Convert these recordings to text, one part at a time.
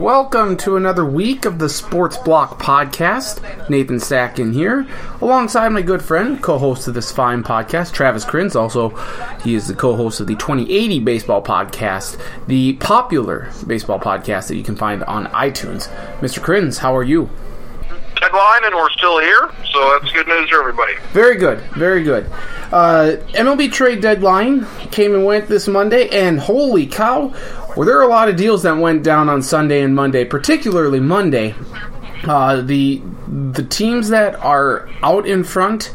Welcome to another week of the Sports Block Podcast. Nathan Stacken here, alongside my good friend, co-host of this fine podcast, Travis Kriens. Also, he is the co-host of the 2080 Baseball Podcast, the popular baseball podcast that you can find on iTunes. Mr. Kriens, how are you? Deadline, and we're still here, so that's good news for everybody. Very good, very good. Uh, MLB trade deadline came and went this Monday, and holy cow, were there are a lot of deals that went down on Sunday and Monday, particularly Monday. Uh, the the teams that are out in front,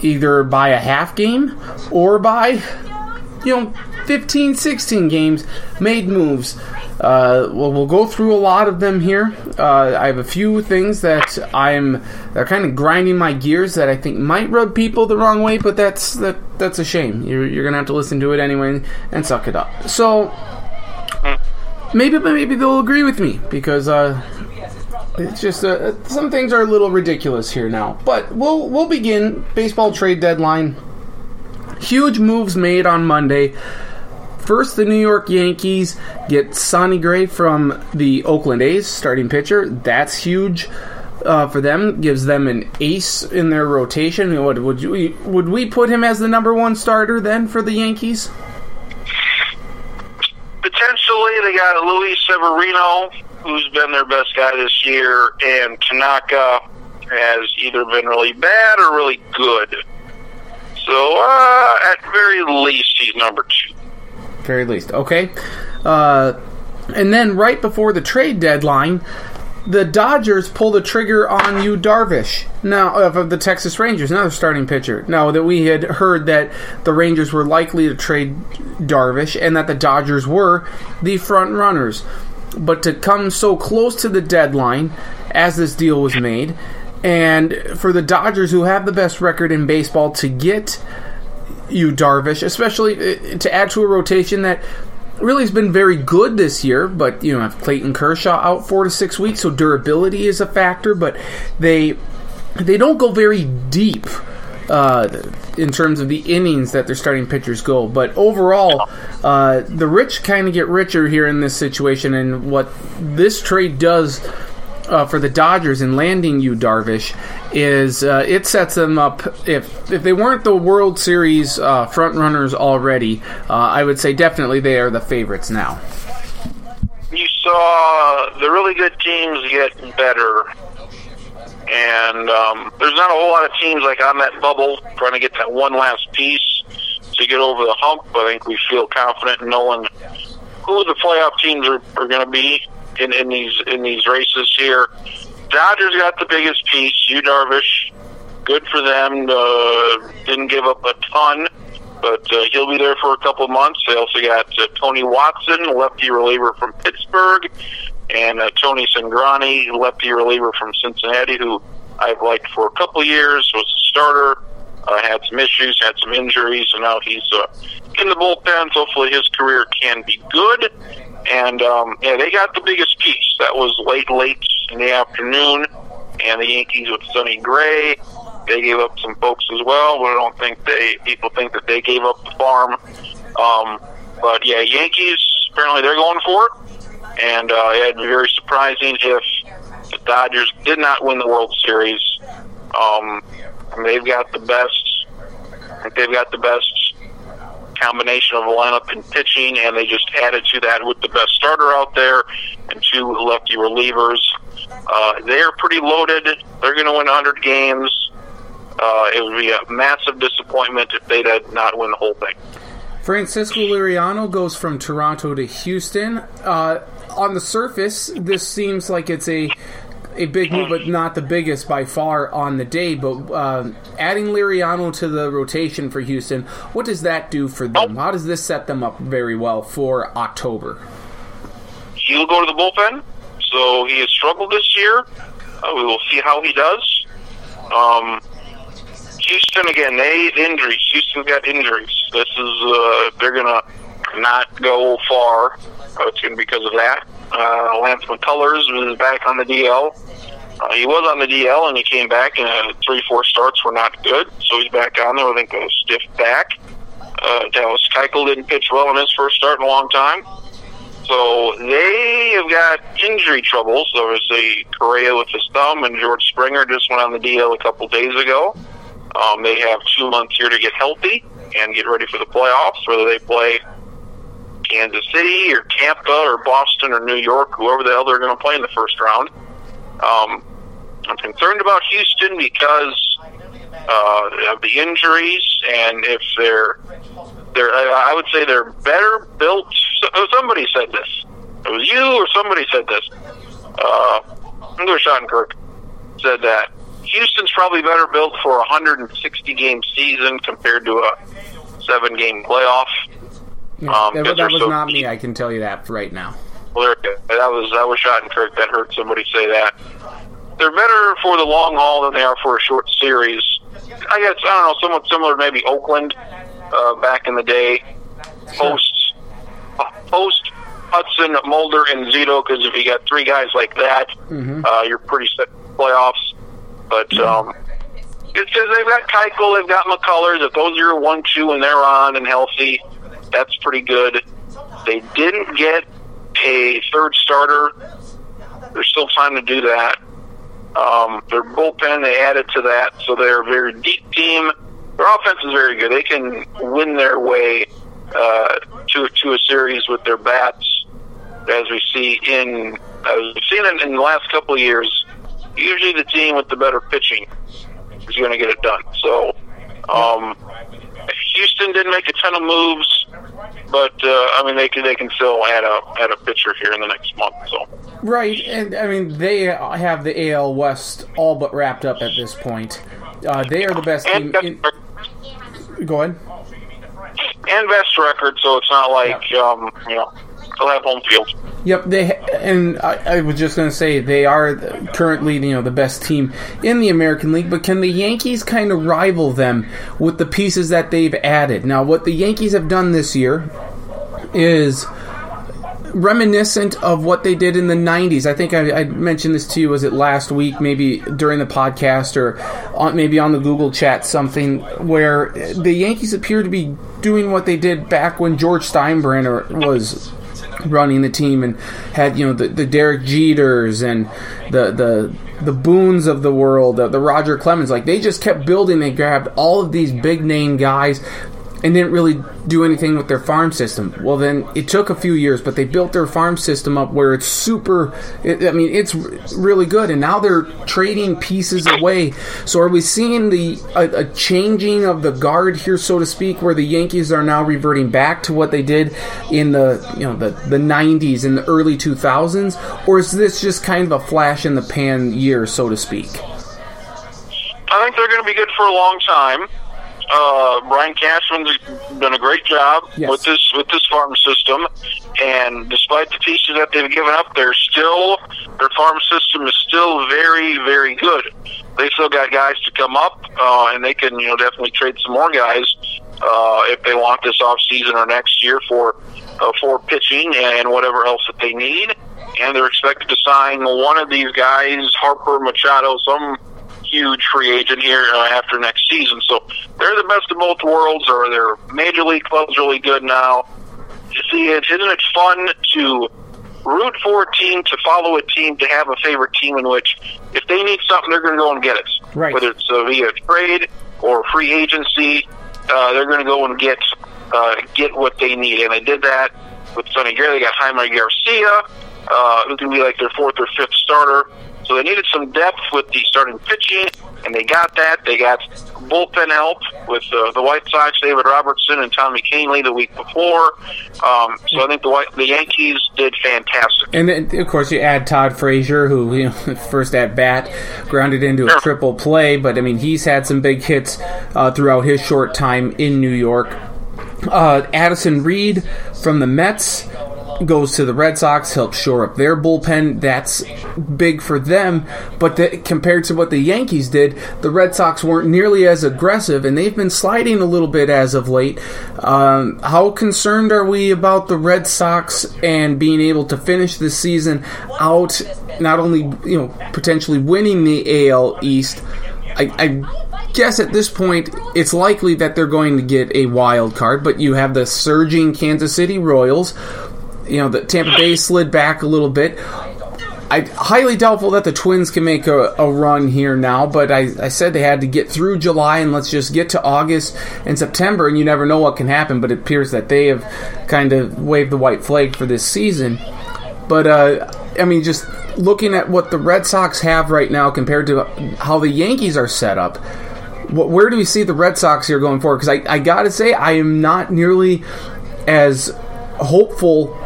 either by a half game or by you know 15, 16 games, made moves. Uh, well, we'll go through a lot of them here. Uh, I have a few things that I'm they're kind of grinding my gears that I think might rub people the wrong way, but that's that that's a shame. You're, you're gonna have to listen to it anyway and suck it up. So maybe maybe they'll agree with me because uh, it's just uh, some things are a little ridiculous here now. But we'll we'll begin baseball trade deadline. Huge moves made on Monday. First, the New York Yankees get Sonny Gray from the Oakland A's, starting pitcher. That's huge uh, for them. Gives them an ace in their rotation. Would, would, you, would we put him as the number one starter then for the Yankees? Potentially, they got Luis Severino, who's been their best guy this year, and Tanaka has either been really bad or really good. So, uh, at very least, he's number two very least. Okay. Uh, and then right before the trade deadline, the Dodgers pull the trigger on Yu, Darvish now of the Texas Rangers, another starting pitcher. Now that we had heard that the Rangers were likely to trade Darvish and that the Dodgers were the front runners, but to come so close to the deadline as this deal was made, and for the Dodgers who have the best record in baseball to get Yu Darvish, especially uh, to add to a rotation that really has been very good this year, but you know, have Clayton Kershaw out four to six weeks, so durability is a factor. But they they don't go very deep uh, in terms of the innings that their starting pitchers go. But overall, uh, the rich kind of get richer here in this situation, and what this trade does uh, for the Dodgers in landing Yu, Darvish is uh, it sets them up if if they weren't the World Series uh, front runners already, uh, I would say definitely they are the favorites now. You saw the really good teams get better, and um, there's not a whole lot of teams like on that bubble trying to get that one last piece to get over the hump. But I think we feel confident in knowing who the playoff teams are, are going to be in, in these in these races here. Dodgers got the biggest piece. Yu Darvish, good for them. Uh, didn't give up a ton, but uh, he'll be there for a couple months. They also got uh, Tony Watson, lefty reliever from Pittsburgh, and uh, Tony Cingrani, lefty reliever from Cincinnati, who I've liked for a couple years. Was a starter. Uh, had some issues, had some injuries, and now he's uh, in the bullpen. Hopefully his career can be good. And um, yeah, they got the biggest piece. That was late, late in the afternoon, and the Yankees with Sonny Gray. They gave up some folks as well, but I don't think they people think that they gave up the farm. Um, but yeah, Yankees apparently they're going for it, and uh, it'd be very surprising if the Dodgers did not win the World Series. Um, they've got the best. I think they've got the best combination of a lineup and pitching, and they just added to that with the best starter out there and two lefty relievers. Uh, they're pretty loaded. They're going to win 100 games. Uh, it would be a massive disappointment if they did not win the whole thing. Francisco Liriano goes from Toronto to Houston. Uh, on the surface, this seems like it's a a big move, but not the biggest by far on the day. But uh, adding Liriano to the rotation for Houston, what does that do for them? How does this set them up very well for October? He'll go to the bullpen, so he has struggled this year. Uh, we will see how he does. Um, Houston again, they injuries. Houston's got injuries. This is uh, they're gonna not go far. Uh, it's gonna be because of that. Uh, Lance McCullers was back on the DL. Uh, he was on the DL and he came back, and uh, three, four starts were not good, so he's back on there. I think a stiff back. Uh, Dallas Keuchel didn't pitch well in his first start in a long time. So they have got injury troubles. Obviously, Correa with his thumb, and George Springer just went on the DL a couple days ago. Um, they have two months here to get healthy and get ready for the playoffs, whether they play Kansas City or Tampa or Boston or New York, whoever the hell they're going to play in the first round. Um, I'm concerned about Houston because uh, of the injuries, and if they're they're I would say they're better built. Somebody said this. It was you or somebody said this. Uh, English Kirk said that Houston's probably better built for a 160 game season compared to a seven game playoff. Yeah, um, that, that was so not me. I can tell you that right now. Well, that was that was Kirk That heard somebody say that. They're better for the long haul than they are for a short series. I guess I don't know, somewhat similar, maybe Oakland uh, back in the day. Post post Hudson, Mulder, and Zito. Because if you got three guys like that, mm-hmm. uh, you're pretty set in the playoffs. But um, it's because they've got Keuchel, they've got McCullers. If those are your one, two, and they're on and healthy, that's pretty good. They didn't get a third starter. There's still time to do that. Um, their bullpen, they added to that, so they're a very deep team. Their offense is very good. They can win their way uh, to to a series with their bats, as we see in as we've seen in, in the last couple of years. Usually, the team with the better pitching is going to get it done. So, um, Houston didn't make a ton of moves, but uh, I mean they can they can still add a add a pitcher here in the next month. So right, and I mean they have the AL West all but wrapped up at this point. Uh, they are the best team. In... Go ahead. And best record, so it's not like yeah. um, you know they'll have home field. Yep, they and I, I was just going to say they are currently you know the best team in the American League, but can the Yankees kind of rival them with the pieces that they've added? Now, what the Yankees have done this year is reminiscent of what they did in the 90s. I think I, I, mentioned this to you, was it last week, maybe during the podcast or on, maybe on the Google chat, something where the Yankees appear to be doing what they did back when George Steinbrenner was running the team and had you know the, the Derek Jeters and the the the Boones of the world, the, the Roger Clemens. Like they just kept building. They grabbed all of these big name guys and didn't really do anything with their farm system. Well, then it took a few years, but they built their farm system up where it's super. It, I mean, it's really good, and now they're trading pieces away. So, are we seeing the a, a, changing of the guard here, so to speak, where the Yankees are now reverting back to what they did in the you know the the '90s and the early 2000s, or is this just kind of a flash in the pan year, so to speak? I think they're going to be good for a long time uh, Brian Cashman's done a great job yes. with this with this farm system, and despite the pieces that they've given up, they're still their farm system is still very very good. They still got guys to come up, uh, and they can you know definitely trade some more guys uh, if they want this off season or next year for uh, for pitching and whatever else that they need. And they're expected to sign one of these guys, Harper Machado, some huge free agent here uh, after next season. So they're the best of both worlds, or their major league club's really good now. You see, it isn't it fun to root for a team, to follow a team, to have a favorite team in which if they need something, they're going to go and get it. Right. Whether it's uh, via trade or free agency, uh, they're going to go and get uh, get what they need, and they did that with Sonny Gray. They got Jaime Garcia, uh, who can be like their fourth or fifth starter. So they needed some depth with the starting pitching, and they got that. They got bullpen help with uh, the White Sox, David Robertson and Tommy Kahnle the week before. Um, so I think the White, the Yankees did fantastic. And then, of course, you add Todd Frazier, who you know, first at bat grounded into a triple play, but I mean he's had some big hits uh, throughout his short time in New York. Uh, Addison Reed from the Mets goes to the Red Sox, helps shore up their bullpen. That's big for them. But the, compared to what the Yankees did, the Red Sox weren't nearly as aggressive, and they've been sliding a little bit as of late. Um, how concerned are we about the Red Sox and being able to finish the season out, not only you know potentially winning the AL East? I, I guess at this point it's likely that they're going to get a wild card, but you have the surging Kansas City Royals you know, the Tampa Bay slid back a little bit. I highly doubtful that the Twins can make a, a run here now, but I, I, said they had to get through July and let's just get to August and September, and you never know what can happen. But it appears that they have kind of waved the white flag for this season. But uh, I mean, just looking at what the Red Sox have right now compared to how the Yankees are set up, where do we see the Red Sox here going forward? Because I, I got to say, I am not nearly as hopeful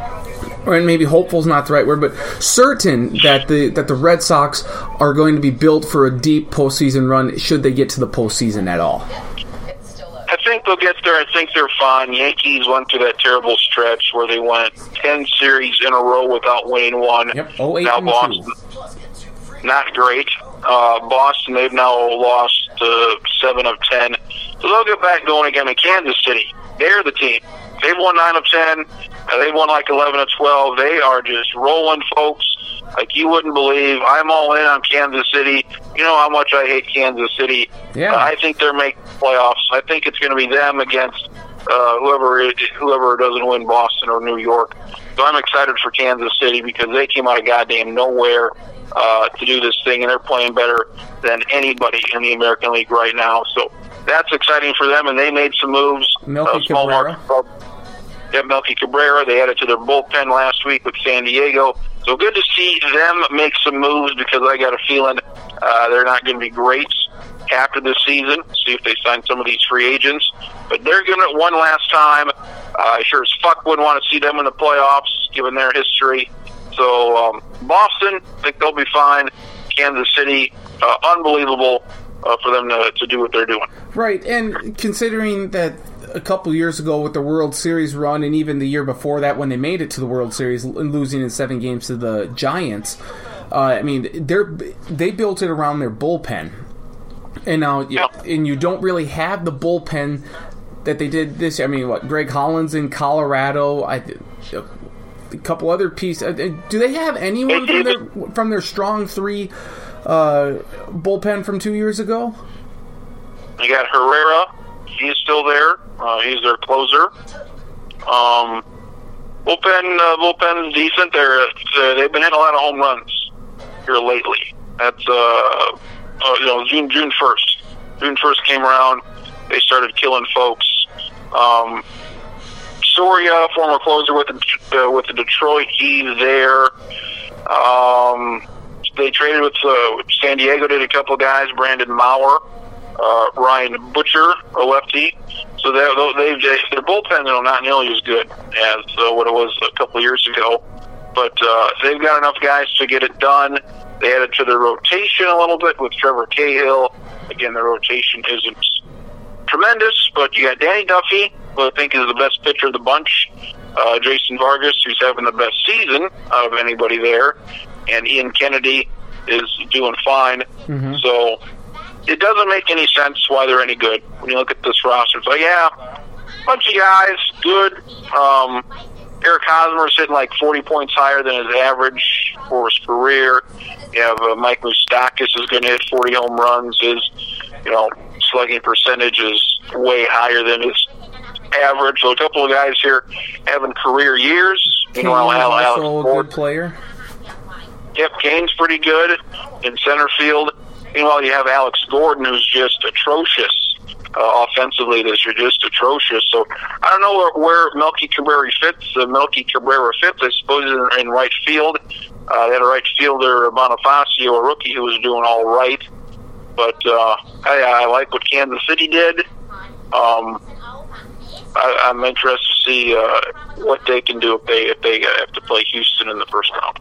or maybe hopeful is not the right word, but certain that the that the Red Sox are going to be built for a deep postseason run should they get to the postseason at all. I think they'll get there. I think they're fine. Yankees went through that terrible stretch where they went ten series in a row without winning one. Yep. Oh, now Boston, two. not great. Uh, Boston, they've now lost uh, seven of ten. So they'll get back going again in Kansas City. They're the team. They've won nine of ten. Uh, they won like 11 or 12. They are just rolling, folks, like you wouldn't believe. I'm all in on Kansas City. You know how much I hate Kansas City. Yeah. Uh, I think they're making playoffs. I think it's going to be them against uh, whoever it, whoever doesn't win Boston or New York. So I'm excited for Kansas City because they came out of goddamn nowhere uh, to do this thing, and they're playing better than anybody in the American League right now. So that's exciting for them, and they made some moves. Melky uh, small Cabrera. market have Melky Cabrera. They added to their bullpen last week with San Diego. So good to see them make some moves because I got a feeling uh, they're not going to be great after this season. See if they sign some of these free agents. But they're giving it one last time. Uh, I sure as fuck wouldn't want to see them in the playoffs, given their history. So um, Boston, I think they'll be fine. Kansas City, uh, unbelievable uh, for them to, to do what they're doing. Right, and considering that a couple years ago with the World Series run, and even the year before that when they made it to the World Series, losing in seven games to the Giants. Uh, I mean, they're they built it around their bullpen, and now you, and you don't really have the bullpen that they did this. I mean, what Greg Hollands in Colorado, I, a couple other pieces. Uh, do they have anyone from their from their strong three uh, bullpen from two years ago? You got Herrera. He's still there. Uh, he's their closer. Um, bullpen, uh, bullpen's decent. They're uh, they've been hitting a lot of home runs here lately. That's uh, uh you know June June first. June first came around. They started killing folks. Um, Soria, former closer with the, uh, with the Detroit, he's there. Um, they traded with uh, San Diego. Did a couple guys. Brandon Maurer, uh, Ryan Buchter, a lefty. So they they've they, their bullpen though not nearly as good as uh, what it was a couple of years ago, but uh, they've got enough guys to get it done. They added to their rotation a little bit with Trevor Cahill. Again, their rotation isn't tremendous, but you got Danny Duffy, who I think is the best pitcher of the bunch. Uh, Jason Vargas, who's having the best season out of anybody there, and Ian Kennedy is doing fine. Mm-hmm. So it doesn't make any sense why they're any good. When you look at this roster, it's like, yeah, bunch of guys, good. Um, Eric Hosmer's hitting like 40 points higher than his average for his career. You have uh, Mike Moustakas is going to hit 40 home runs. His, you know, slugging percentage is way higher than his average. So a couple of guys here having career years. You know, Al- Alex Ford. good player. Yep, Cain's pretty good in center field. Meanwhile, you have Alex Gordon, who's just atrocious uh, offensively this year, just atrocious. So I don't know where, where Melky Cabrera fits. Uh, Melky Cabrera fits, I suppose, in, in right field. Uh, they had a right fielder, Bonifacio, a rookie, who was doing all right. But uh, I, I like what Kansas City did. Um, I, I'm interested to see uh, what they can do if they if they have to play Houston in the first round.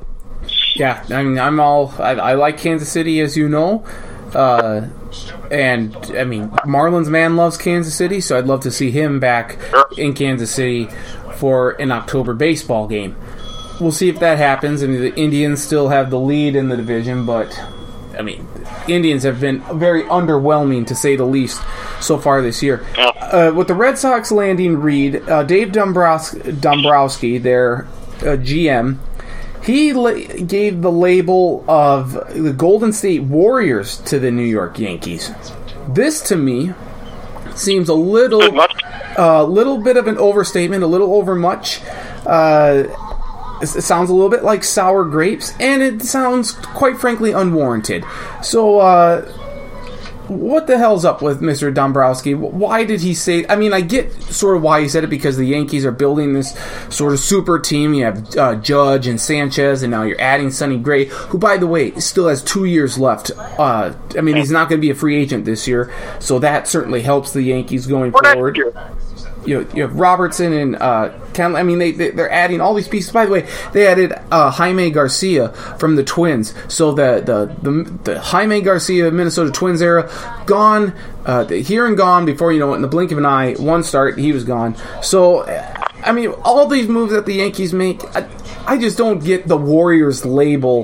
Yeah, I mean, I'm all. I, I like Kansas City, as you know. Uh, and I mean, Marlins man loves Kansas City, so I'd love to see him back in Kansas City for an October baseball game. We'll see if that happens. I mean, the Indians still have the lead in the division, but I mean, Indians have been very underwhelming to say the least so far this year. Uh, with the Red Sox landing Reed, uh, Dave Dombros- Dombrowski, their uh, GM, he la- gave the label of the Golden State Warriors to the New York Yankees. This to me seems a little, a little bit of an overstatement, a little overmuch. Uh, it sounds a little bit like sour grapes, and it sounds quite frankly unwarranted. So, uh, what the hell's up with Mr. Dombrowski? Why did he say? I mean, I get sort of why he said it because the Yankees are building this sort of super team. You have uh, Judge and Sanchez, and now you're adding Sonny Gray, who, by the way, still has two years left. Uh, I mean, he's not going to be a free agent this year, so that certainly helps the Yankees going forward you know, you have Robertson and uh, Ken, I mean, they, they are adding all these pieces. By the way, they added uh, Jaime Garcia from the Twins, so the the the, the Jaime Garcia Minnesota Twins era gone, uh, here and gone before you know it. in the blink of an eye. One start, he was gone. So, I mean, all these moves that the Yankees make, I, I just don't get the Warriors label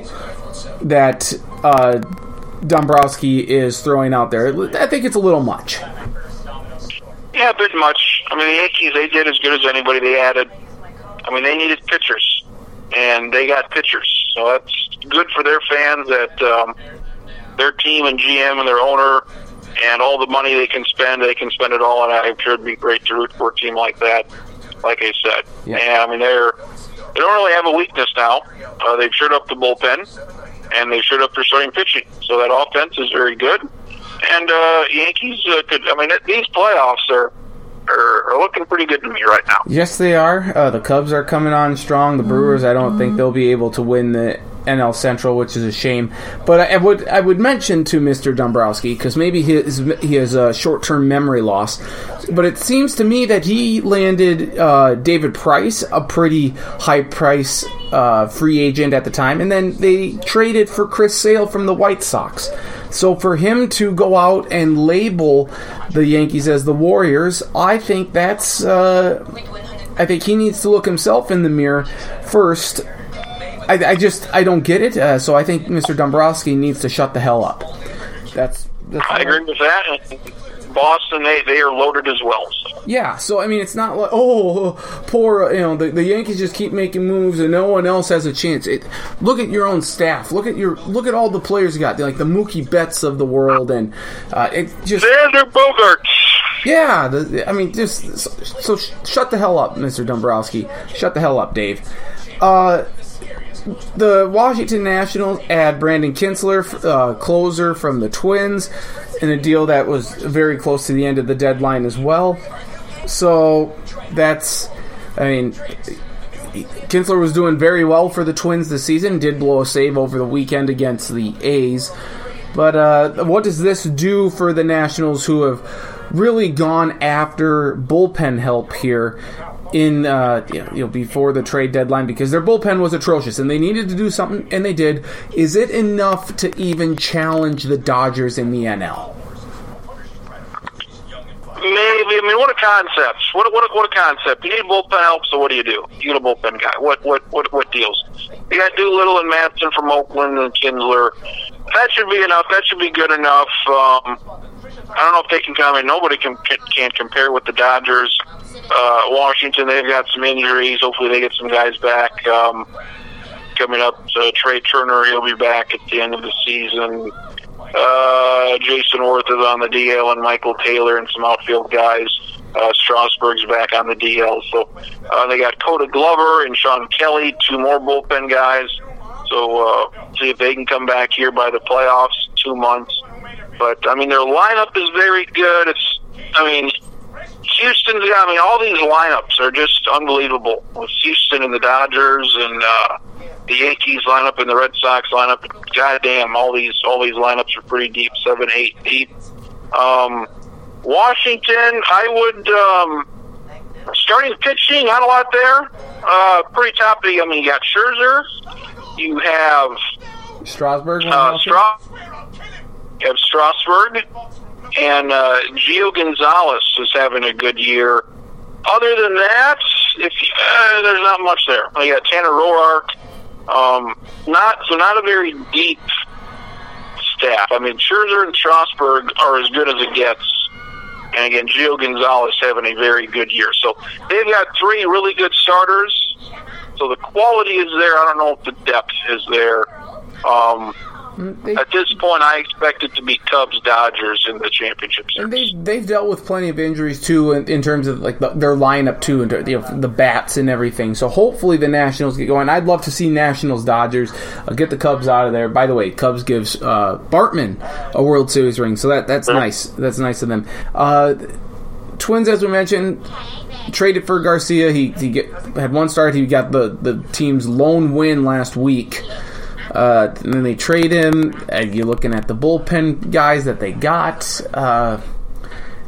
that uh, Dombrowski is throwing out there. I think it's a little much. Yeah, bit much. I mean, the Yankees they did as good as anybody. They added. I mean, they needed pitchers, and they got pitchers. So that's good for their fans that um, their team and GM and their owner and all the money they can spend, they can spend it all. And I'm sure it'd be great to root for a team like that. Like I said, yeah. and I mean they're they don't really have a weakness now. Uh, they've shored up the bullpen, and they've shored up their starting pitching. So that offense is very good. And uh, Yankees uh, could. I mean, these playoffs are, are, are looking pretty good to me right now. Yes, they are. Uh, the Cubs are coming on strong. The Brewers, I don't think they'll be able to win the NL Central, which is a shame. But I, I would I would mention to Mr. Dombrowski because maybe he has, he has a short term memory loss. But it seems to me that he landed uh, David Price, a pretty high price uh, free agent at the time, and then they traded for Chris Sale from the White Sox. So for him to go out and label the Yankees as the Warriors, I think that's. Uh, I think he needs to look himself in the mirror first. I, I just I don't get it. Uh, so I think Mr. Dombrowski needs to shut the hell up. That's. that's I agree with that. Boston, they, they are loaded as well. So. Yeah, so I mean, it's not like oh, poor you know the, the Yankees just keep making moves and no one else has a chance. It, look at your own staff. Look at your look at all the players you got, They're like the Mookie Betts of the world, and uh, it just Xander Bogaerts. Yeah, the, I mean, just so, so sh- shut the hell up, Mister Dombrowski. Shut the hell up, Dave. Uh, the Washington Nationals add Brandon Kintzler, uh, closer from the Twins, in a deal that was very close to the end of the deadline as well. So that's, I mean, Kintzler was doing very well for the Twins this season. Did blow a save over the weekend against the A's. But uh, what does this do for the Nationals who have really gone after bullpen help here in uh, you know, before the trade deadline because their bullpen was atrocious and they needed to do something and they did. Is it enough to even challenge the Dodgers in the NL? Maybe. I mean, what a concept! What what what a concept! You need bullpen help, so what do you do? You get a bullpen guy. What what what what deals? You got Doolittle and Madson from Oakland and Kintzler. That should be enough. That should be good enough. Um, I don't know if they can come in. Nobody can can compare with the Dodgers. Uh, Washington, they've got some injuries. Hopefully, they get some guys back. Um, coming up, Trea Turner, he'll be back at the end of the season. Uh, Jayson Werth is on the DL, and Michael Taylor and some outfield guys. Uh, Strasburg's back on the DL. So uh, they got Koda Glover and Sean Kelly, two more bullpen guys. So uh, see if they can come back here by the playoffs, two months. But I mean, their lineup is very good. It's, I mean, Houston's. I mean, all these lineups are just unbelievable with Houston and the Dodgers and uh, the Yankees lineup and the Red Sox lineup. Goddamn, all these all these lineups are pretty deep, seven, eight deep. Um, Washington, I would. Um, starting pitching, not a lot there. Uh, pretty top. I mean, you got Scherzer. You have Strasburg. Uh, Stra- you have Strasburg and uh, Gio Gonzalez is having a good year. Other than that, if uh, there's not much there. You got Tanner Roark. Um, not so not a very deep staff. I mean, Scherzer and Strasburg are as good as it gets. And again, Gio Gonzalez having a very good year. So they've got three really good starters. So the quality is there. I don't know if the depth is there. Um, They- At this point, I expect it to be Cubs Dodgers in the championship And series. they they've dealt with plenty of injuries too in, in terms of like the, their lineup too and you know, the bats and everything. So hopefully the Nationals get going. I'd love to see Nationals Dodgers uh, get the Cubs out of there. By the way, Cubs gives uh, Bartman a World Series ring, so that that's nice. That's nice of them. Uh, Twins, as we mentioned, traded for Garcia. He he get, had one start. He got the the team's lone win last week. Uh, and then they trade him. And you're looking at the bullpen guys that they got. Uh,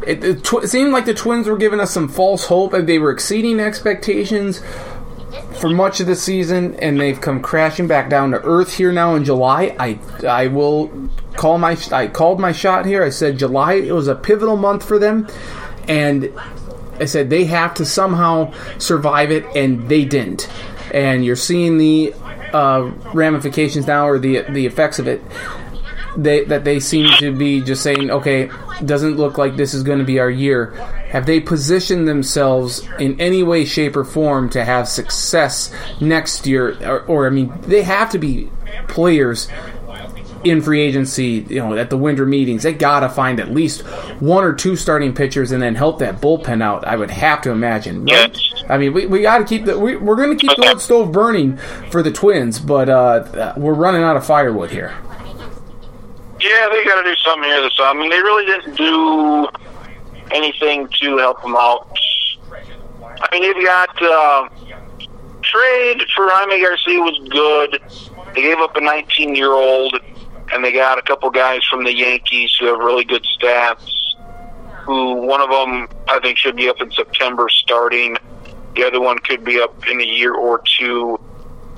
it, it, tw- seemed like the Twins were giving us some false hope, and they were exceeding expectations for much of the season, and they've come crashing back down to earth here now in July. I I will call my I called my shot here. I said July it was a pivotal month for them, and I said they have to somehow survive it, and they didn't. And you're seeing the uh, ramifications now, or the the effects of it. They, that they seem to be just saying, okay, doesn't look like this is going to be our year. Have they positioned themselves in any way, shape, or form to have success next year? Or, or I mean, they have to be players in free agency, you know, at the winter meetings, they gotta find at least one or two starting pitchers and then help that bullpen out. I would have to imagine. Right? Yes. I mean, we, we got to keep the we, we're going to keep the old stove burning for the Twins, but uh, we're running out of firewood here. Yeah, they got to do something here this I mean, they really didn't do anything to help them out. I mean, they've got uh, trade for Jaime Garcia was good. They gave up a 19 year old, and they got a couple guys from the Yankees who have really good stats. Who one of them I think should be up in September starting. The other one could be up in a year or two.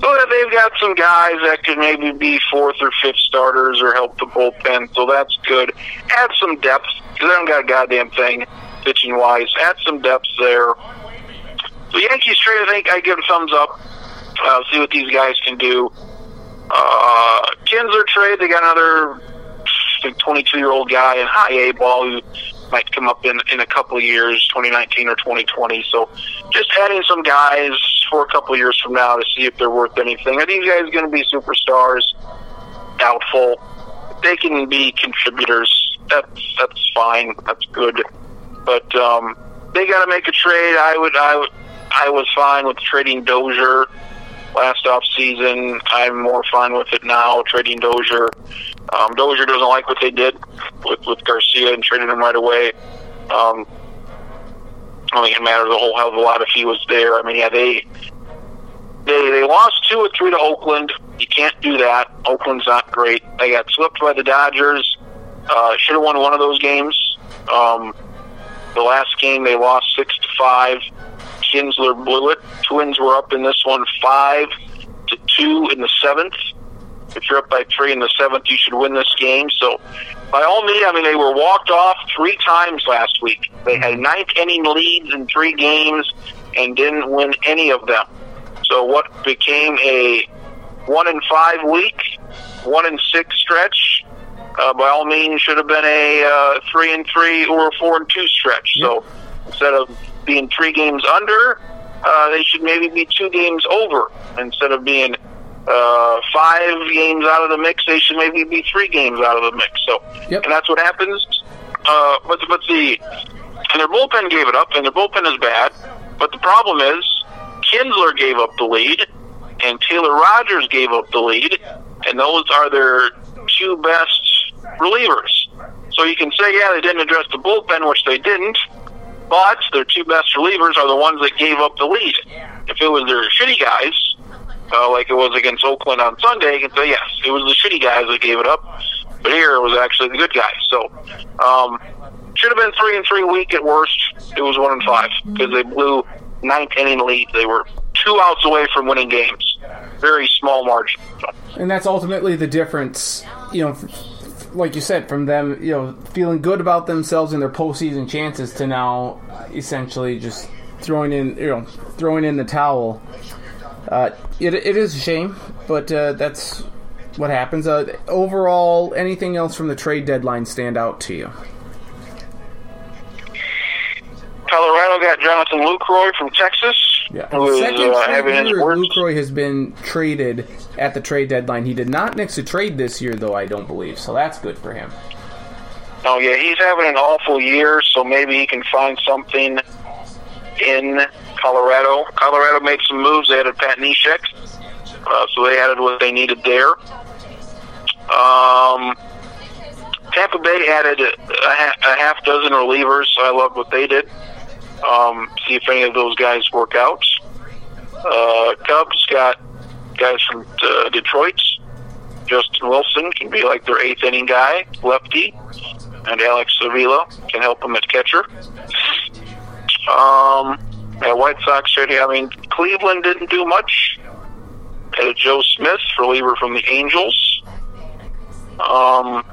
So they've got some guys that could maybe be fourth or fifth starters or help the bullpen. So that's good. Add some depth because they don't got a goddamn thing pitching wise. Add some depth there. The Yankees trade, I think I give a thumbs up. Uh, see what these guys can do. Uh, Kintzler trade, they got another I 22 year old guy in high A ball who might come up in in a couple of years, 2019 or 2020. So just adding some guys for a couple of years from now to see if they're worth anything. Are these guys going to be superstars? Doubtful. They can be contributors. That's that's fine. That's good. But um, they got to make a trade. I would I would I was fine with trading Dozier last off season. I'm more fine with it now, trading Dozier. Um, Dozier doesn't like what they did with, with Garcia and trading him right away. Um, I don't think it matters a whole hell of a lot if he was there. I mean, yeah, they they they lost two or three to Oakland. You can't do that. Oakland's not great. They got swept by the Dodgers. Uh, should have won one of those games. Um, the last game they lost six to five. Kintzler blew it. Twins were up in this one five to two in the seventh. If you're up by three in the seventh, you should win this game. So, by all means, I mean they were walked off three times last week. They had ninth inning leads in three games and didn't win any of them. So, what became a one in five week, one in six stretch, uh, by all means, should have been a uh, three and three or a four and two stretch. So, instead of being three games under, uh, they should maybe be two games over. Instead of being uh, five games out of the mix, they should maybe be three games out of the mix. So, Yep. and that's what happens. Uh, but but the and their bullpen gave it up, and their bullpen is bad. But the problem is, Kintzler gave up the lead, and Taylor Rogers gave up the lead, and those are their two best relievers. So you can say, yeah, they didn't address the bullpen, which they didn't, but their two best relievers are the ones that gave up the lead. If it was their shitty guys, uh, like it was against Oakland on Sunday, you can say, yes, it was the shitty guys that gave it up, but here it was actually the good guys. So, um, should have been three and three week at worst. It was one and five because they blew ninth inning lead. They were two outs away from winning games. Very small margin. And that's ultimately the difference, you know, f- f- like you said, from them, you know, feeling good about themselves and their postseason chances to now essentially just throwing in, you know, throwing in the towel. Uh, it, it is a shame, but uh, that's what happens. Uh, overall, anything else from the trade deadline stand out to you? Colorado got Jonathan Lucroy from Texas. Yeah. Second uh, straight having his year worst. Lucroy has been traded at the trade deadline. He did not next to trade this year, though, I don't believe. So that's good for him. Oh yeah, he's having an awful year, so maybe he can find something in Colorado. Colorado made some moves. They added Pat Neshek, uh, so they added what they needed there. Um, Tampa Bay added a, a half dozen relievers. I love what they did. Um, see if any of those guys work out. Uh, Cubs got guys from uh, Detroit. Justin Wilson can be like their eighth inning guy, lefty, and Alex Avila can help them at catcher. Um, yeah, White Sox City. I mean, Cleveland didn't do much. Had Joe Smith, reliever from the Angels. Um,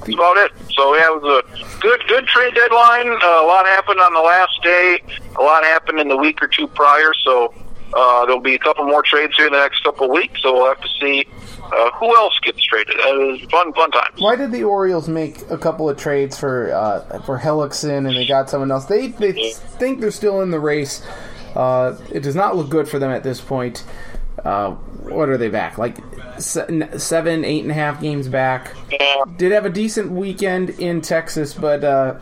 that's about it. So yeah, it was a good, good trade deadline. Uh, a lot happened on the last day. A lot happened in the week or two prior. So uh, there'll be a couple more trades here in the next couple of weeks. So we'll have to see uh, who else gets traded. Uh, it was fun, fun times. Why did the Orioles make a couple of trades for uh, for Hellickson and they got someone else? They they think they're still in the race. Uh, it does not look good for them at this point. Uh, what are they back? Like seven, eight and a half games back. Yeah. Did have a decent weekend in Texas, but uh,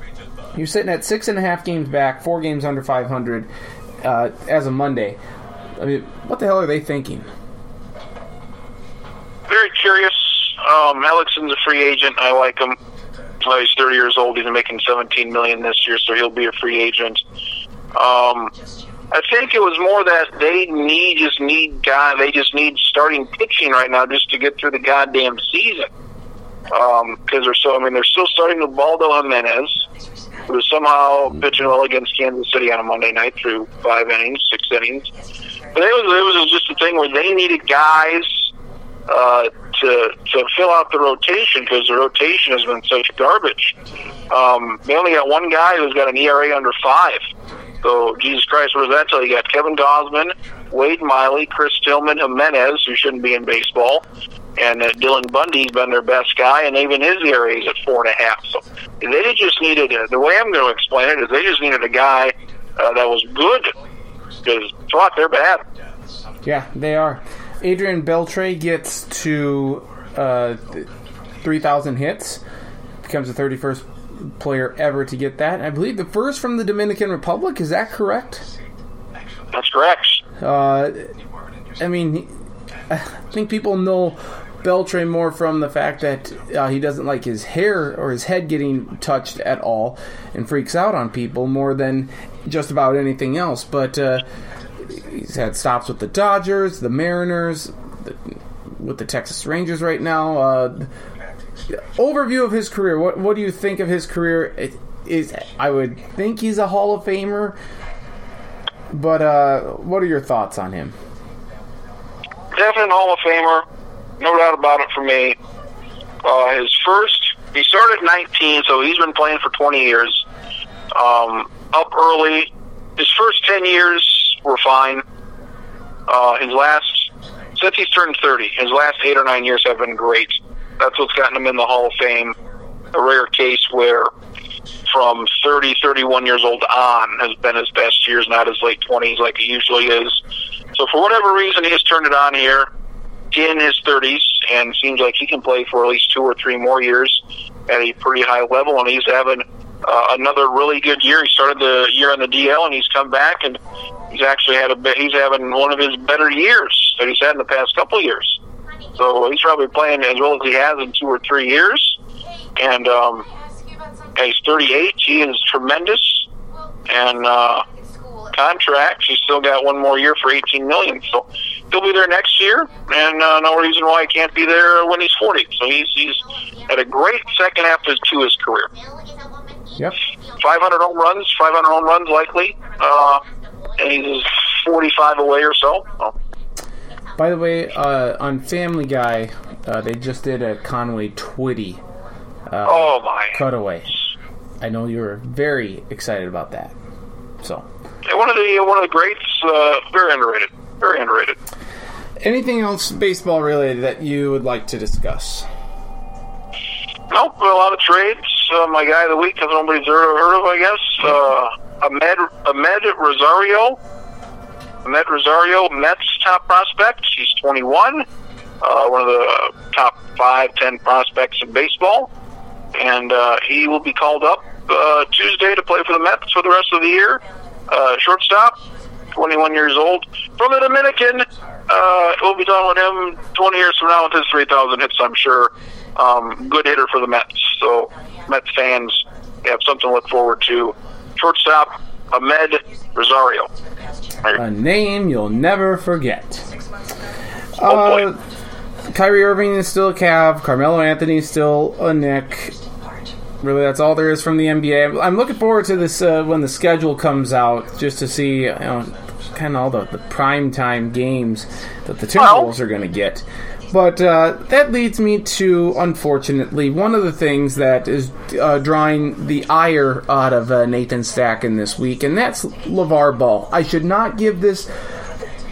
you're sitting at six and a half games back, four games under 500 uh, as of Monday. I mean, what the hell are they thinking? very curious. Um, Hellickson's a free agent. I like him. He's 30 years old. He's making 17 million this year, so he'll be a free agent. Um, I think it was more that they need just need guy. They just need starting pitching right now just to get through the goddamn season. Because they're so. I mean, they're still starting with Baldo Jimenez, who is somehow pitching well against Kansas City on a Monday night through five innings, six innings. But it was it was just a thing where they needed guys uh, to to fill out the rotation because the rotation has been such garbage. Um, they only got one guy who's got an ERA under five. So Jesus Christ, what does that tell you? Got Kevin Gausman, Wade Miley, Chris Tillman, Jimenez, who shouldn't be in baseball, and uh, Dylan Bundy's been their best guy, and even his ERA is at four and a half. So they just needed a, the way I'm going to explain it is they just needed a guy uh, that was good because fuck, they're bad. Yeah, they are. Adrian Beltre gets to uh, 3,000 hits, becomes the 31st player ever to get that. I believe the first from the Dominican Republic. Is that correct? That's correct. Uh, I mean, I think people know Beltre more from the fact that uh, he doesn't like his hair or his head getting touched at all and freaks out on people more than just about anything else. But uh, he's had stops with the Dodgers, the Mariners, the, with the Texas Rangers right now. Uh, overview of his career. What what do you think of his career? It is I would think he's a Hall of Famer, but uh, what are your thoughts on him? Definite Hall of Famer, no doubt about it for me. Uh, his first, he started 19, so he's been playing for 20 years. Um, up early. His first 10 years were fine. Uh, his last, since he's turned 30, his last eight or nine years have been great. That's what's gotten him in the Hall of Fame. A rare case where from 30, 31 years old on has been his best years, not his late 20s like he usually is. So for whatever reason, he has turned it on here in his 30s and seems like he can play for at least two or three more years at a pretty high level. And he's having uh, another really good year. He started the year on the DL and he's come back and he's actually had a he's having one of his better years that he's had in the past couple of years. So he's probably playing as well as he has in two or three years. And um, he's 38. He is tremendous. And uh, contract, he's still got one more year for 18 million. So he'll be there next year, and uh, no reason why he can't be there when he's 40. So he's he's had a great second half to his career. Yep. 500 home runs, 500 home runs likely, uh, and he's 45 away or so. Oh. By the way, uh, on Family Guy, uh, they just did a Conway Twitty uh, oh my! cutaway. I know you were very excited about that. So, Yeah, One of the one of the greats, uh, very underrated, very underrated. anything else baseball related that you would like to discuss? Nope, a lot of trades. Uh, my guy of the week, because nobody's heard heard of, I guess. Uh, Ahmed Ahmed Rosario Amed Rosario, Mets top prospect. He's 21, uh, one of the top five, ten prospects in baseball, and uh, he will be called up uh, Tuesday to play for the Mets for the rest of the year. Uh, shortstop, 21 years old, from the Dominican. Uh, we'll be done with him 20 years from now with his 3,000 hits, I'm sure. Um, good hitter for the Mets. So, Mets fans have something to look forward to. Shortstop, Amed Rosario. A name you'll never forget. Oh, Uh, Kyrie Irving is still a Cav. Carmelo Anthony is still a Knick. Really, that's all there is from the NBA. I'm looking forward to this uh, when the schedule comes out, just to see you know, kind of all the, the prime time games that the Timberwolves are going to get. But uh, that leads me to, unfortunately, one of the things that is uh, drawing the ire out of uh, Nathan Stacken this week, and that's LaVar Ball. I should not give this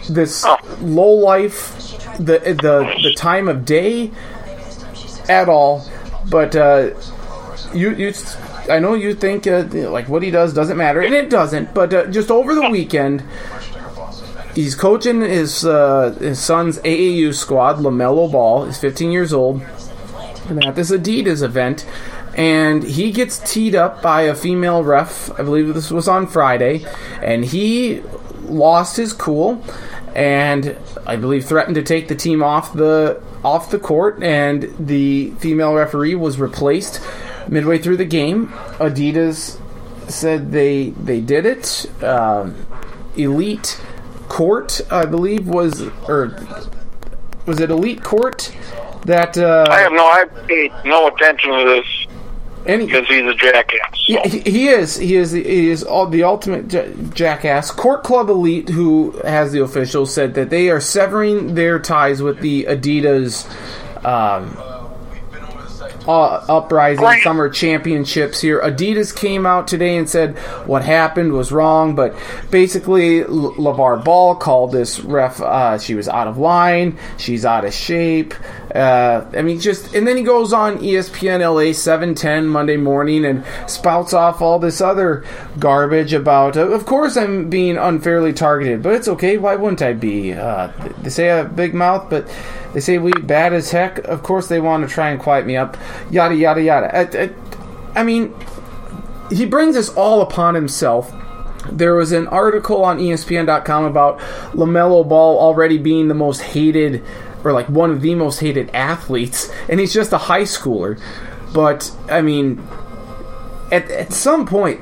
this low life the the the time of day at all. But uh, you you I know you think uh, like what he does doesn't matter, and it doesn't. But uh, just over the weekend, he's coaching his uh, his son's AAU squad, LaMelo Ball. He's 15 years old, and at this Adidas event. And he gets teed up by a female ref. I believe this was on Friday, and he lost his cool, and I believe threatened to take the team off the off the court. And the female referee was replaced midway through the game. Adidas said they they did it. Um, Elite Court, I believe, was or was it Elite Court that uh, I have no, I paid no attention to this any because he's a jackass. So. Yeah, he, he is. He is. He is all the ultimate j- jackass. Court Club Elite, who has the officials, said that they are severing their ties with the Adidas um, uh, uprising Right. summer championships here. Adidas came out today and said what happened was wrong, but basically, L- LaVar Ball called this ref. Uh, she was out of line. She's out of shape. Uh, I mean, just and then he goes on ESPN LA seven ten Monday morning and spouts off all this other garbage about. Uh, of course, I'm being unfairly targeted, but it's okay. Why wouldn't I be? Uh, they say I have a big mouth, but they say we bad as heck. Of course, they want to try and quiet me up. Yada yada yada. I, I, I mean, he brings this all upon himself. There was an article on ESPN.com about LaMelo Ball already being the most hated, or like one of the most hated athletes, and he's just a high schooler. But, I mean, at, at some point,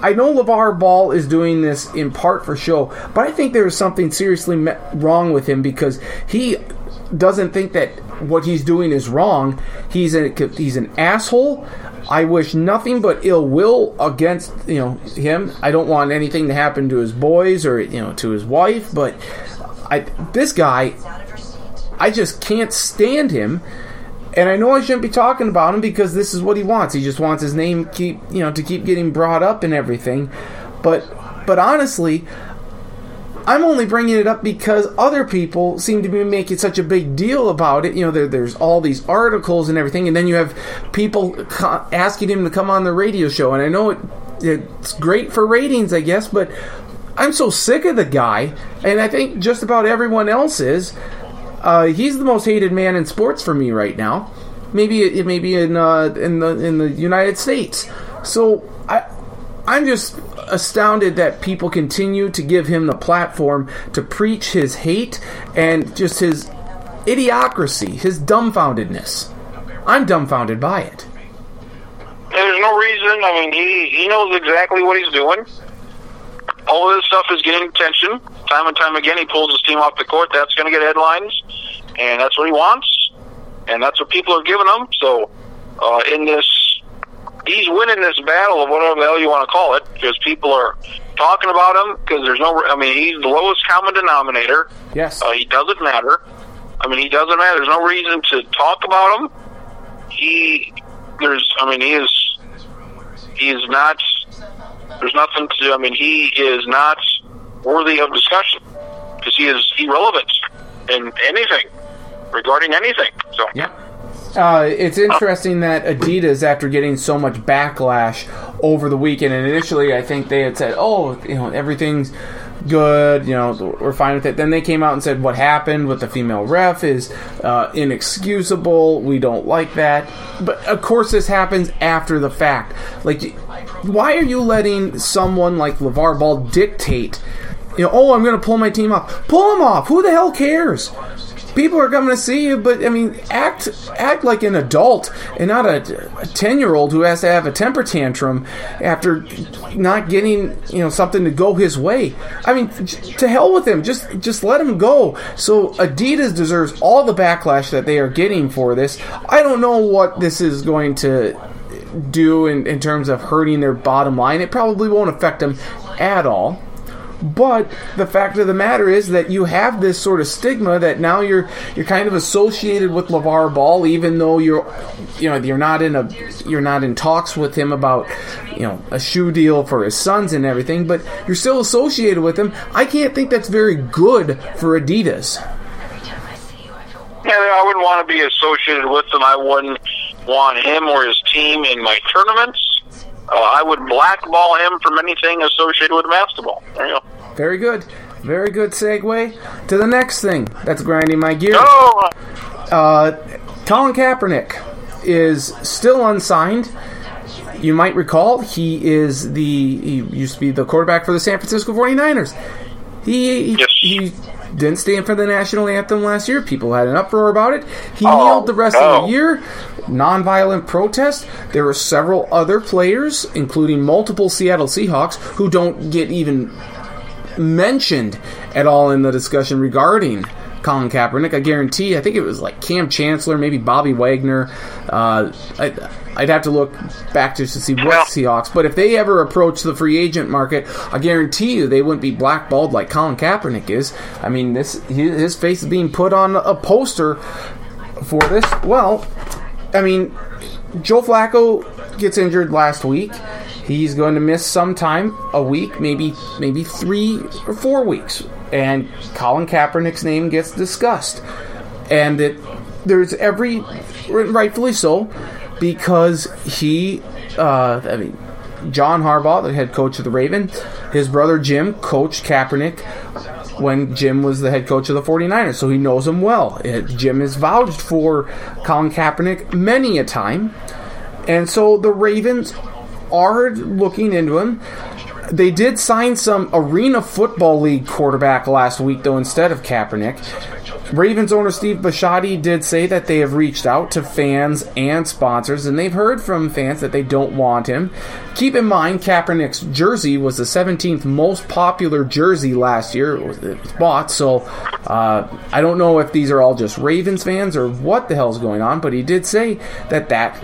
I know LaVar Ball is doing this in part for show, but I think there is something seriously me- wrong with him because he doesn't think that what he's doing is wrong. He's a he's an asshole. I wish nothing but ill will against you know him. I don't want anything to happen to his boys or you know to his wife, but I this guy I just can't stand him. And I know I shouldn't be talking about him because this is what he wants. He just wants his name keep you know to keep getting brought up and everything. But but honestly, I'm only bringing it up because other people seem to be making such a big deal about it. You know, there, there's all these articles and everything, and then you have people co- asking him to come on the radio show. And I know it, it's great for ratings, I guess, but I'm so sick of the guy, and I think just about everyone else is. Uh, he's the most hated man in sports for me right now. Maybe it, maybe in uh, in the in the United States. So I I'm just astounded that people continue to give him the platform to preach his hate and just his idiocracy, his dumbfoundedness. I'm dumbfounded by it. There's no reason. I mean, he he knows exactly what he's doing. All this stuff is getting attention. Time and time again, he pulls his team off the court. That's going to get headlines, and that's what he wants, and that's what people are giving him. So, uh, in this, he's winning this battle of whatever the hell you want to call it, because people are talking about him. Because there's no, I mean, he's the lowest common denominator. Yes. Uh, he doesn't matter. I mean, he doesn't matter. There's no reason to talk about him. He, there's, I mean, he is, he is not. There's nothing to. I mean, he is not worthy of discussion because he is irrelevant in anything regarding anything. So Yeah. Uh, it's interesting that Adidas, after getting so much backlash over the weekend, and initially I think they had said, "Oh, you know, everything's good, you know, we're fine with it. Then they came out and said what happened with the female ref is uh, inexcusable. We don't like that. But of course, this happens after the fact. Like, why are you letting someone like LaVar Ball dictate? You know, oh, I'm going to pull my team off. Pull them off. Who the hell cares? people are coming to see you, but I mean, act act like an adult and not a ten year old who has to have a temper tantrum after not getting you know something to go his way. I mean, to hell with him. Just just let him go. So Adidas deserves all the backlash that they are getting for this. I don't know what this is going to do in, in terms of hurting their bottom line. It probably won't affect them at all. But the fact of the matter is that you have this sort of stigma that now you're you're kind of associated with LaVar Ball, even though you're you know you're not in a you're not in talks with him about you know a shoe deal for his sons and everything, but you're still associated with him. I can't think that's very good for Adidas. Yeah, I wouldn't want to be associated with him. I wouldn't want him or his team in my tournaments. Uh, I would blackball him from anything associated with basketball. There you go. Very good. Very good segue to the next thing that's grinding my gears. No! Uh, Colin Kaepernick is still unsigned. You might recall he is the he used to be the quarterback for the San Francisco 49ers. He Yes. he didn't stand for the national anthem last year. People had an uproar about it. He Oh, kneeled the rest of the year. Nonviolent protest. There were several other players, including multiple Seattle Seahawks, who don't get even mentioned at all in the discussion regarding Colin Kaepernick. I guarantee. I think it was like Kam Chancellor, maybe Bobby Wagner. Uh, I, I'd have to look back just to see what Well- Seahawks. But if they ever approach the free agent market, I guarantee you they wouldn't be blackballed like Colin Kaepernick is. I mean, this his his face is being put on a poster for this. Well, I mean, Joe Flacco gets injured last week. He's going to miss some time, a week, maybe maybe three or four weeks, and Colin Kaepernick's name gets discussed, and it there's every rightfully so because he, uh, I mean. John Harbaugh, the head coach of the Ravens, his brother Jim coached Kaepernick when Jim was the head coach of the 49ers, so he knows him well. Uh, Jim has vouched for Colin Kaepernick many a time. And so the Ravens are looking into him. They did sign some Arena Football League quarterback last week, though, instead of Kaepernick. Ravens owner Steve Bisciotti did say that they have reached out to fans and sponsors, and they've heard from fans that they don't want him. Keep in mind, Kaepernick's jersey was the 17th most popular jersey last year. It was, it was bought, so uh, I don't know if these are all just Ravens fans or what the hell's going on, but he did say that that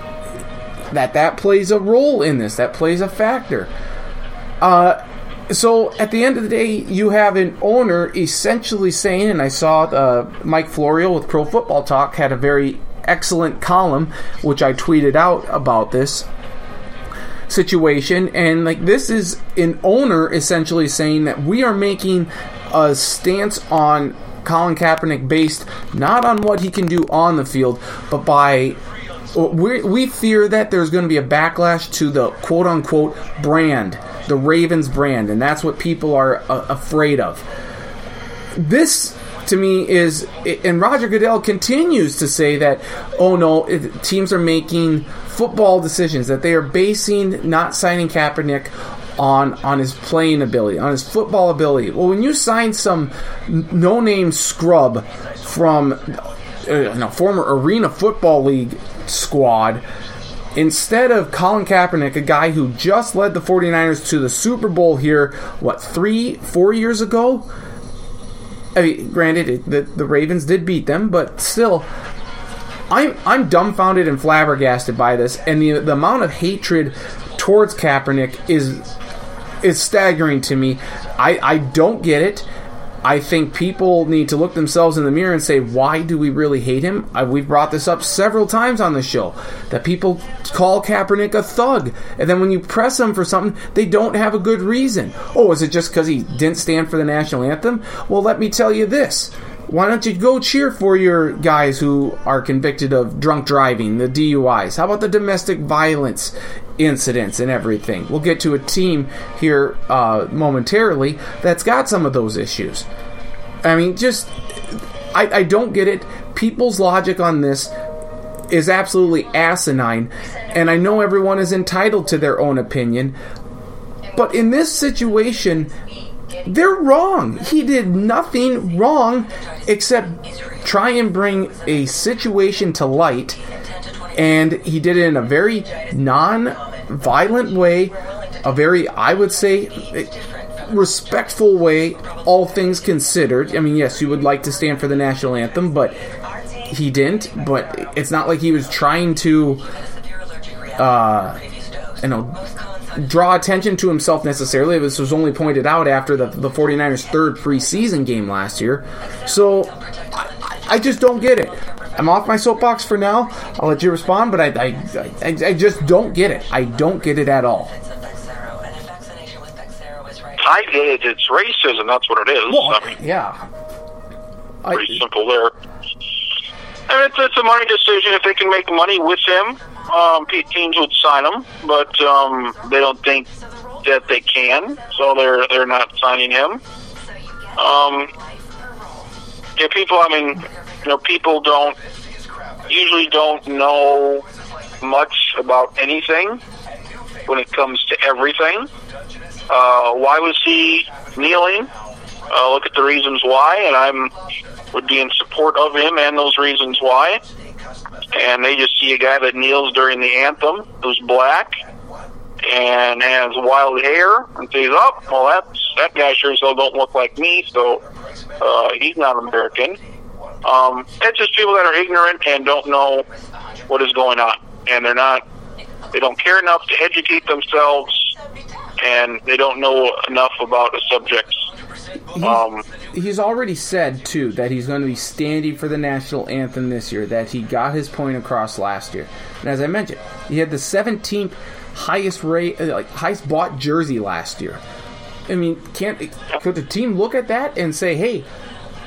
that that plays a role in this. That plays a factor. Uh, so at the end of the day, you have an owner essentially saying, and I saw uh, Mike Florio with Pro Football Talk had a very excellent column, which I tweeted out about this situation, and like this is an owner essentially saying that we are making a stance on Colin Kaepernick based not on what he can do on the field, but by we we fear that there's going to be a backlash to the quote unquote brand, the Ravens brand, and that's what people are uh, afraid of. This to me is, and Roger Goodell continues to say that, oh no, teams are making football decisions that they are basing not signing Kaepernick on on his playing ability, on his football ability. Well, when you sign some no name scrub from uh, no, former Arena Football League squad instead of Colin Kaepernick, a guy who just led the 49ers to the Super Bowl here, what, three, four years ago? I mean, granted, it, the, the Ravens did beat them, but still, I'm I'm dumbfounded and flabbergasted by this, and the the amount of hatred towards Kaepernick is is staggering to me. I I don't get it. I think people need to look themselves in the mirror and say, why do we really hate him? I, we've brought this up several times on the show that people call Kaepernick a thug, and then when you press him for something, they don't have a good reason. Oh, is it just because he didn't stand for the national anthem? Well, let me tell you this. Why don't you go cheer for your guys who are convicted of drunk driving, the DUIs? How about the domestic violence incidents and everything? We'll get to a team here uh, momentarily that's got some of those issues. I mean, just I, I don't get it. People's logic on this is absolutely asinine, and I know everyone is entitled to their own opinion, but in this situation, they're wrong. He did nothing wrong except try and bring a situation to light, and he did it in a very non violent way, a very, I would say, respectful way, all things considered. I mean, yes, you would like to stand for the national anthem, but he didn't. But it's not like he was trying to, uh, you know, draw attention to himself necessarily. This was only pointed out after the, the 49ers' third preseason game last year. So I, I just don't get it. I'm off my soapbox for now. I'll let you respond, but I, I, I, I just don't get it. I don't get it at all. I get it. It's racism. That's what it is. Well, I mean, yeah. pretty simple there. I mean, it's, it's a money decision. If they can make money with him, um, teams would sign him, but um, they don't think that they can, so they're they're not signing him. Um, yeah, people. I mean, you know, people don't usually don't know much about anything when it comes to everything. Uh, why was he kneeling? Uh, look at the reasons why, and I'm would be in support of him and those reasons why. And they just see a guy that kneels during the anthem who's black and has wild hair and says, "Oh, well, that's that guy sure as hell don't look like me, so uh, he's not American." Um, it's just people that are ignorant and don't know what is going on, and they're not. They don't care enough to educate themselves, and they don't know enough about the subjects. Um, He's already said too that he's going to be standing for the national anthem this year. That he got his point across last year, and as I mentioned, he had the 17th highest rate, uh, like highest bought jersey last year. I mean, can't could the team look at that and say, "Hey,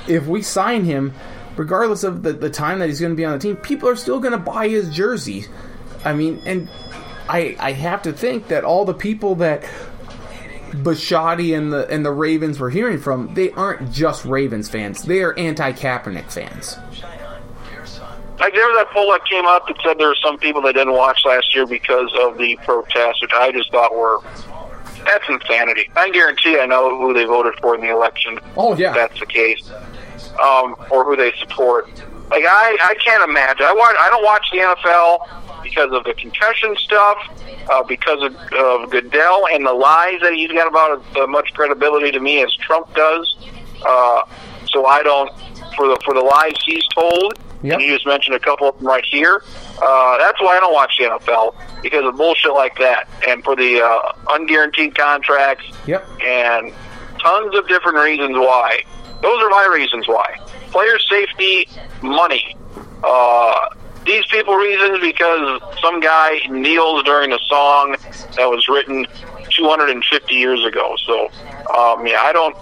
if we sign him, regardless of the, the time that he's going to be on the team, people are still going to buy his jersey." I mean, and I I have to think that all the people that Bisciotti and the and the Ravens were hearing from, they aren't just Ravens fans. They are anti Kaepernick fans. Like there was that poll that came out that said there were some people that didn't watch last year because of the protests, which I just thought were that's insanity. I guarantee I know who they voted for in the election. Oh, yeah. if that's the case, um, or who they support. Like I, I can't imagine. I watch. I don't watch the NFL because of the concussion stuff, uh, because of, of Goodell and the lies that he's got about as much credibility to me as Trump does. Uh, so I don't for the for the lies he's told. Yep. And you just mentioned a couple of them right here. Uh, that's why I don't watch the NFL because of bullshit like that, and for the uh, unguaranteed contracts Yep. and tons of different reasons why. Those are my reasons why. Player safety, money. Uh, these people reasons because some guy kneels during a song that was written 250 years ago. So, um, yeah, I don't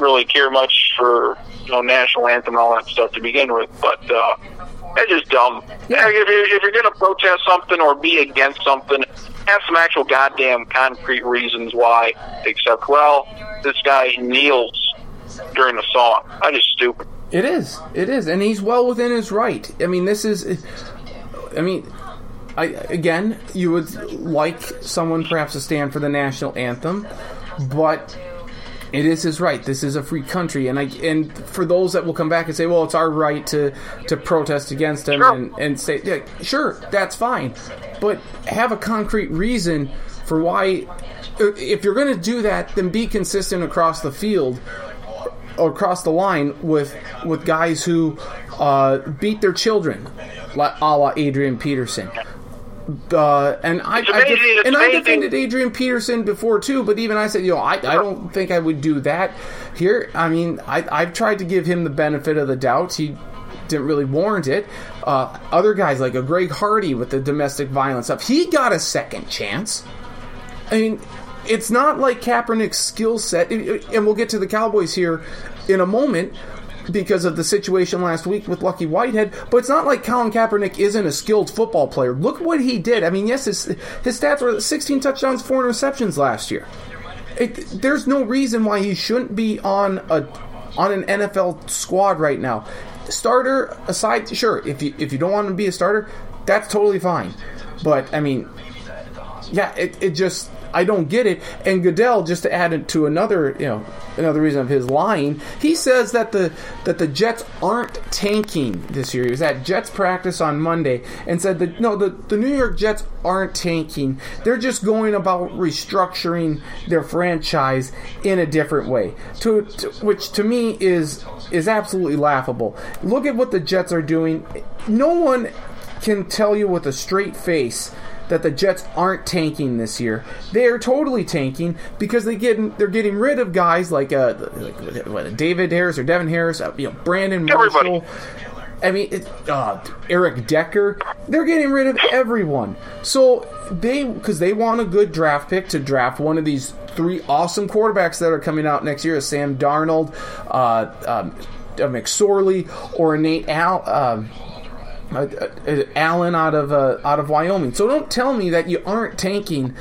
really care much for you know national anthem and all that stuff to begin with, but uh, it's just dumb. Yeah. If you're, if you're going to protest something or be against something, have some actual goddamn concrete reasons why. Except, well, this guy kneels during the song. I just stupid. It is. It is, and he's well within his right. I mean, this is. I mean, I again, you would like someone perhaps to stand for the national anthem, but it is his right. This is a free country, and I and for those that will come back and say, "Well, it's our right to to protest against him," Sure. and and say, yeah, "Sure, that's fine," but have a concrete reason for why. If you're going to do that, then be consistent across the field across the line with with guys who uh, beat their children, like a la Adrian Peterson. Uh, and I, I def- and I defended Adrian Peterson before too, but even I said, you know, I, I don't think I would do that here. I mean, I, I've tried to give him the benefit of the doubt. He didn't really warrant it. Uh, other guys like a Greg Hardy with the domestic violence stuff, he got a second chance. I mean, it's not like Kaepernick's skill set, and we'll get to the Cowboys here in a moment. because of the situation last week with Lucky Whitehead. But it's not like Colin Kaepernick isn't a skilled football player. Look what he did. I mean, yes, his, his stats were 16 touchdowns, four interceptions last year. It, there's no reason why he shouldn't be on a on an NFL squad right now. Starter aside, sure, if you if you don't want to be a starter, that's totally fine. But I mean, yeah, it, it just I don't get it. And Goodell, just to add it to another, you know, another reason of his lying, he says that the that the Jets aren't tanking this year. He was at Jets practice on Monday and said that no, the, the New York Jets aren't tanking. They're just going about restructuring their franchise in a different way. To, to which to me is is absolutely laughable. Look at what the Jets are doing. No one can tell you with a straight face that the Jets aren't tanking this year. They are totally tanking because they get they're getting rid of guys like uh like, what, David Harris or Devin Harris, uh, you know Brandon Marshall. Everybody. I mean, it, uh, Eric Decker. They're getting rid of everyone. So they because they want a good draft pick to draft one of these three awesome quarterbacks that are coming out next year: Sam Darnold, uh, um, McSorley, or Nate Al. Um, uh, uh, Allen out of uh, out of Wyoming. So don't tell me that you aren't tanking,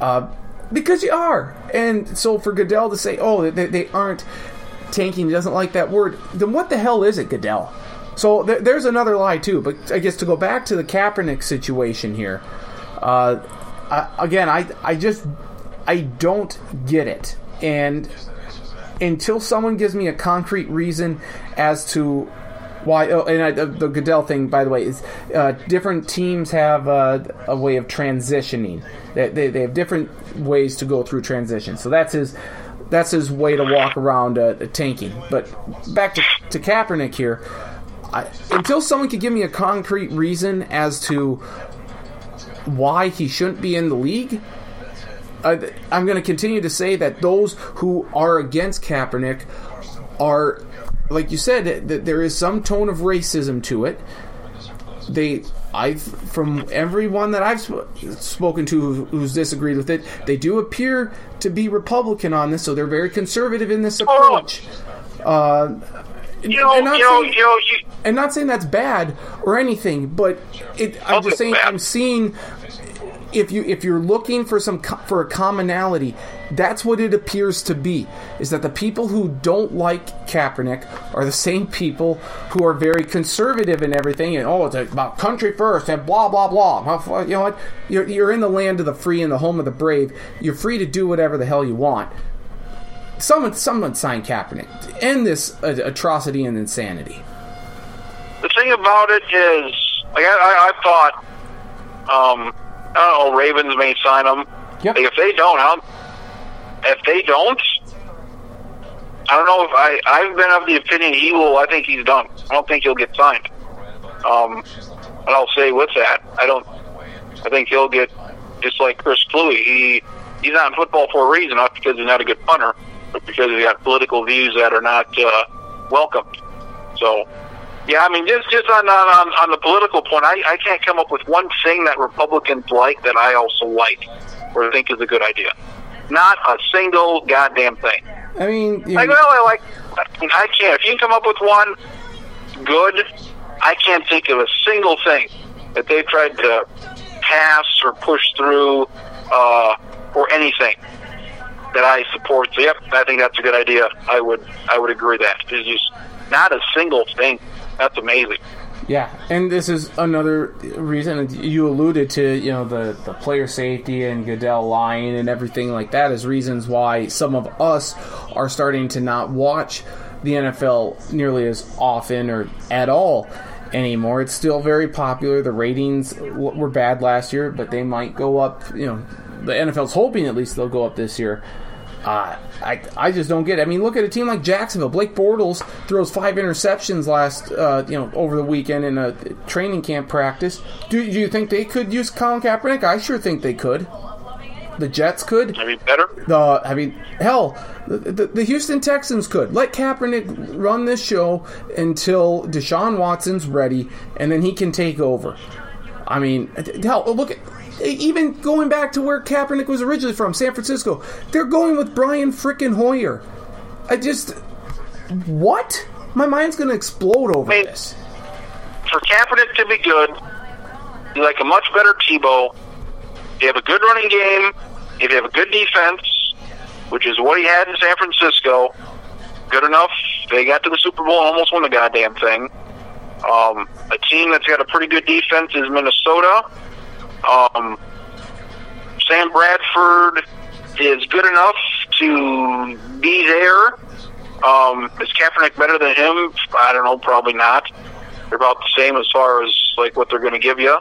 uh, because you are. And so for Goodell to say, "Oh, they, they aren't tanking," he doesn't like that word. Then what the hell is it, Goodell? So th- there's another lie too. But I guess to go back to the Kaepernick situation here, uh, I, again, I I just I don't get it, and until someone gives me a concrete reason as to why? Oh, and I, the Goodell thing, by the way, is uh, different teams have uh, a way of transitioning. They, they, they, have different ways to go through transition. So that's his that's his way to walk around uh, tanking. But back to, to Kaepernick here. I, until someone could give me a concrete reason as to why he shouldn't be in the league, I, I'm going to continue to say that those who are against Kaepernick are like you said, that there is some tone of racism to it. They, I, from everyone that I've sp- spoken to who's disagreed with it, they do appear to be Republican on this, so they're very conservative in this approach. Uh, you know, and not, you know, saying, you know, you, and not saying that's bad or anything, but it, I'm just saying bad. I'm seeing if you if you're looking for some for a commonality, that's what it appears to be. Is that the people who don't like Kaepernick are the same people who are very conservative in everything, and oh, it's about country first and blah blah blah. You know what? You're you're in the land of the free and the home of the brave. You're free to do whatever the hell you want. Someone someone sign Kaepernick. End this atrocity and insanity. The thing about it is, like I, I, I thought. Um, I. Ravens may sign him. Yep. Like if they don't, I'll, if they don't, I don't know if I. I've been of the opinion he will. I think he's done. I don't think he'll get signed. Um, and I'll say with that, I don't. I think he'll get just like Chris Kluwe. He he's not in football for a reason, not because he's not a good punter, but because he's got political views that are not uh, welcomed. So yeah, I mean, just just on on, on the political point, I, I can't come up with one thing that Republicans like that I also like or think is a good idea. Not a single goddamn thing. I mean, like, well, I like. I can't. If you can come up with one, good. I can't think of a single thing that they tried to pass or push through uh, or anything that I support. So, yep, I think that's a good idea. I would I would agree with that. There's just not a single thing that's amazing. Yeah, and this is another reason you alluded to, you know, the, the player safety and Goodell lying and everything like that is reasons why some of us are starting to not watch the NFL nearly as often or at all anymore. It's still very popular. The ratings were bad last year, but they might go up. You know, the NFL's hoping at least they'll go up this year. Uh, I I just don't get it. I mean, look at a team like Jacksonville. Blake Bortles throws five interceptions last uh, you know over the weekend in a training camp practice. Do, do you think they could use Colin Kaepernick? I sure think they could. The Jets could. I mean, better. The I mean, hell, the, the, the Houston Texans could let Kaepernick run this show until Deshaun Watson's ready, and then he can take over. I mean, hell, look at even going back to where Kaepernick was originally from, San Francisco, they're going with Brian frickin' Hoyer. I just what? my mind's going to explode over I mean- this. For Kaepernick to be good, you like a much better Tebow. You have a good running game. If you have a good defense, which is what he had in San Francisco, good enough. They got to the Super Bowl and almost won the goddamn thing. Um, a team that's got a pretty good defense is Minnesota. Um, Sam Bradford is good enough to be there. Um, is Kaepernick better than him? I don't know. Probably not. They're about the same as far as like what they're going to give you.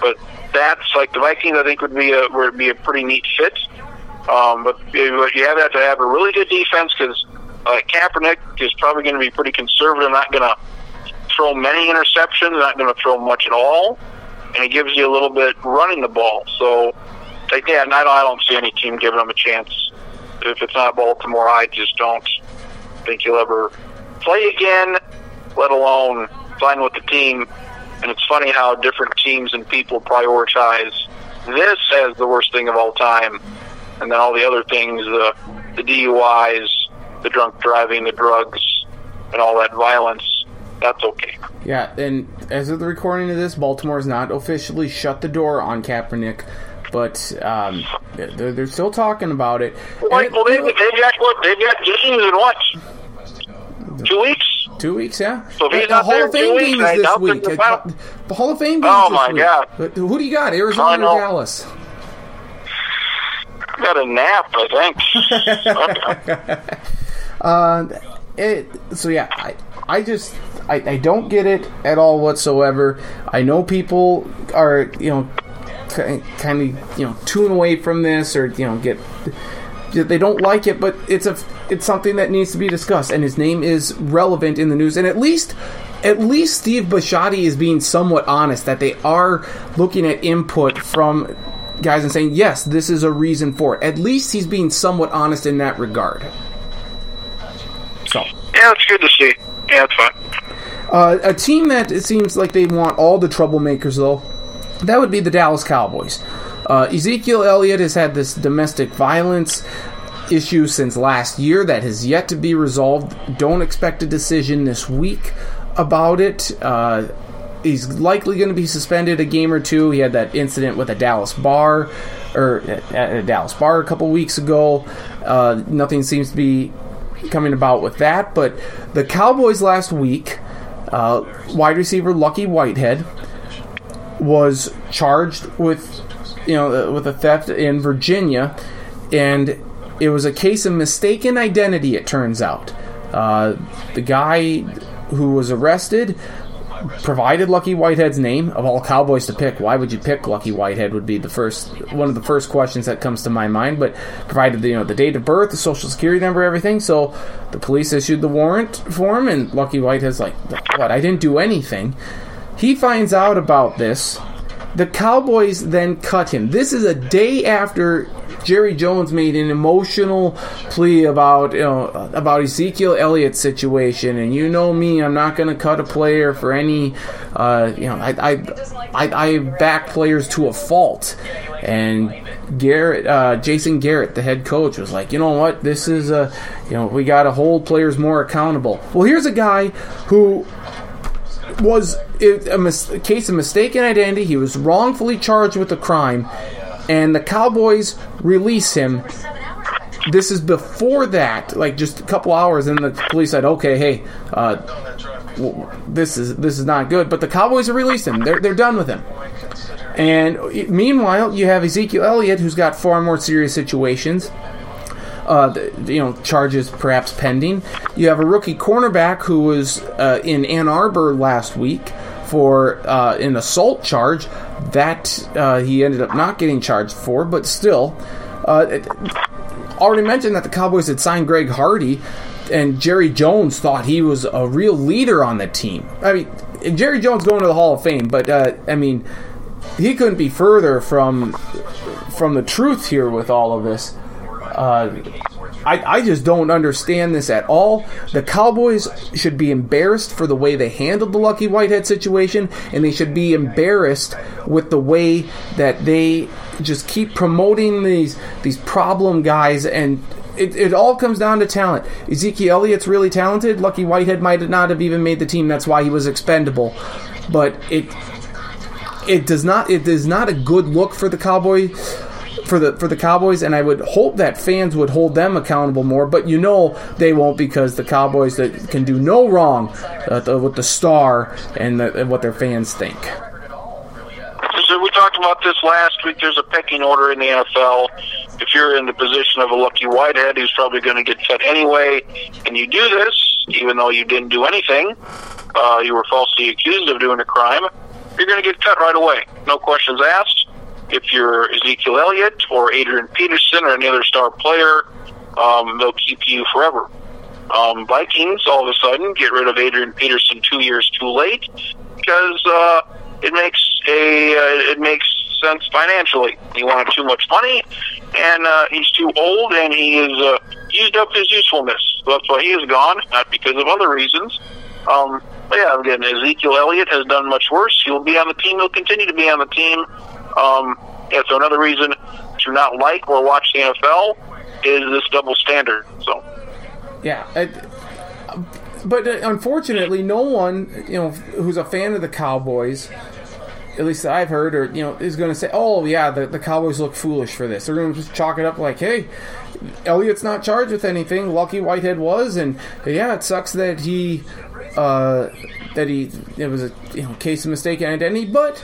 But that's like the Vikings. I think would be a would be a pretty neat fit. Um, but you have to have a really good defense because uh, Kaepernick is probably going to be pretty conservative, not going to throw many interceptions, not going to throw much at all, and he gives you a little bit running the ball. So, like, yeah, I don't, I don't see any team giving him a chance. If it's not Baltimore, I just don't think he'll ever play again, let alone sign with the team. And it's funny how different teams and people prioritize this as the worst thing of all time, and then all the other things, the the DUIs, the drunk driving, the drugs, and all that violence. That's okay. Yeah, and as of the recording of this, Baltimore has not officially shut the door on Kaepernick, but um, they're, they're still talking about it. Well, well they, they've got what? They've got games in what? Two weeks? two weeks, yeah. So if he's the Hall of Fame game is this week. the The Hall of Fame game Oh, is this my week. God. But Who do you got, Arizona or. Dallas? I got a nap, I think. Okay. Uh, it, so yeah, I, I just I, I don't get it at all whatsoever. I know people are you know kind of you know tune away from this or you know get they don't like it, but it's a it's something that needs to be discussed, and his name is relevant in the news, and at least. At least Steve Bisciotti is being somewhat honest that they are looking at input from guys and saying, yes, this is a reason for it. At least he's being somewhat honest in that regard. So, yeah, it's good to see. Yeah, it's fine. Uh, a team that it seems like they want all the troublemakers, though, that would be the Dallas Cowboys. Uh, Ezekiel Elliott has had this domestic violence issue since last year that has yet to be resolved. Don't expect a decision this week about it. Uh, he's likely going to be suspended a game or two. He had that incident with a Dallas bar, or at a Dallas bar a couple weeks ago. Uh, nothing seems to be coming about with that. But the Cowboys last week, uh, wide receiver Lucky Whitehead was charged with, you know, uh, with a theft in Virginia, and it was a case of mistaken identity. It turns out, uh, the guy who was arrested provided Lucky Whitehead's name of all Cowboys to pick. Why would you pick Lucky Whitehead? Would be the first one of the first questions that comes to my mind. But provided the, you know the date of birth, the social security number, everything. So the police issued the warrant for him, and Lucky Whitehead's like, "What? I didn't do anything." He finds out about this. The Cowboys then cut him. This is a day after Jerry Jones made an emotional plea about you know about Ezekiel Elliott's situation, and you know me, I'm not going to cut a player for any. Uh, you know, I, I I I back players to a fault, and Garrett, uh, Jason Garrett, the head coach, was like, you know what, this is a, you know, we got to hold players more accountable. Well, here's a guy who was a, mis- a case of mistaken identity. He was wrongfully charged with a crime, and the Cowboys release him. This is before that, like just a couple hours, and the police said, "Okay, hey, uh, this is this is not good." But the Cowboys have released him. They're they're done with him. And meanwhile, you have Ezekiel Elliott, who's got far more serious situations uh, you know, charges perhaps pending. You have a rookie cornerback who was uh, in Ann Arbor last week for uh, an assault charge that uh, he ended up not getting charged for, but still. Uh, it- already mentioned that the Cowboys had signed Greg Hardy, and Jerry Jones thought he was a real leader on the team. I mean, Jerry Jones going to the Hall of Fame, but uh, I mean, he couldn't be further from from the truth here with all of this. Uh, I, I just don't understand this at all. The Cowboys should be embarrassed for the way they handled the Lucky Whitehead situation, and they should be embarrassed with the way that they just keep promoting these these problem guys and it, it all comes down to talent. Ezekiel Elliott's really talented. Lucky Whitehead might not have even made the team. That's why he was expendable. But it it does not it is not a good look for the Cowboys for the for the Cowboys, and I would hope that fans would hold them accountable more. But you know they won't because the Cowboys that can do no wrong uh, the, with the star and, the, and what their fans think. We talked about this last week. There's a pecking order in the NFL. If you're in the position of a lucky Whitehead, who's probably going to get cut anyway, and you do this, even though you didn't do anything, uh, you were falsely accused of doing a crime, you're going to get cut right away. No questions asked. If you're Ezekiel Elliott or Adrian Peterson or any other star player, um, they'll keep you forever. Um, Vikings all of a sudden get rid of Adrian Peterson two years too late because uh, it makes a uh, it makes sense financially. He wanted too much money, and uh, he's too old, and he is uh, used up his usefulness. So that's why he is gone, not because of other reasons. Um, but yeah, again, Ezekiel Elliott has done much worse. He'll be on the team. He'll continue to be on the team. Um, yeah, so another reason to not like or watch the NFL is this double standard. So, yeah, but uh, unfortunately, no one you know who's a fan of the Cowboys, at least I've heard, or you know, is going to say, "Oh, yeah, the, the Cowboys look foolish for this." They're going to just chalk it up like, "Hey, Elliott's not charged with anything. Lucky Whitehead was, and yeah, it sucks that he." Uh, that he it was a you know, case of mistaken identity, but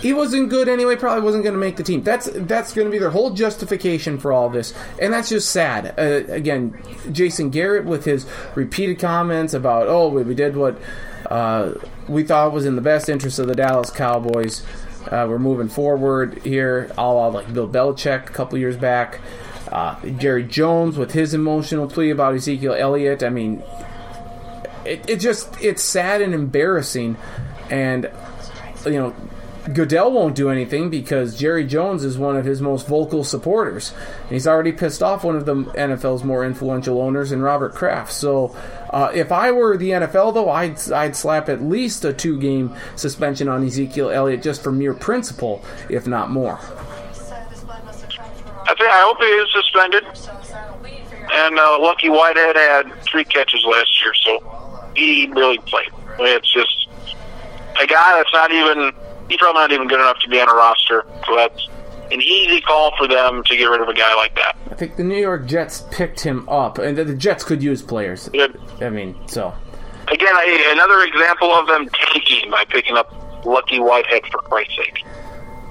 he wasn't good anyway. Probably wasn't going to make the team. That's that's going to be their whole justification for all this, and that's just sad. Uh, again, Jason Garrett with his repeated comments about, "Oh, we did what uh, we thought was in the best interest of the Dallas Cowboys. Uh, we're moving forward here." All like Bill Belichick a couple years back. Uh, Jerry Jones with his emotional plea about Ezekiel Elliott. I mean, it, it just it's sad and embarrassing, and you know Goodell won't do anything because Jerry Jones is one of his most vocal supporters. And he's already pissed off one of the NFL's more influential owners in Robert Kraft. So, uh, if I were the NFL, though, I'd, I'd slap at least a two game suspension on Ezekiel Elliott just for mere principle, if not more. I think I hope he is suspended. And uh, Lucky Whitehead had three catches last year, so he really played. It's just a guy that's not even he's probably not even good enough to be on a roster. So that's an easy call for them to get rid of a guy like that. I think the New York Jets picked him up, and the Jets could use players. Good. I mean, so again, I, another example of them taking by picking up Lucky Whitehead for Christ's sake.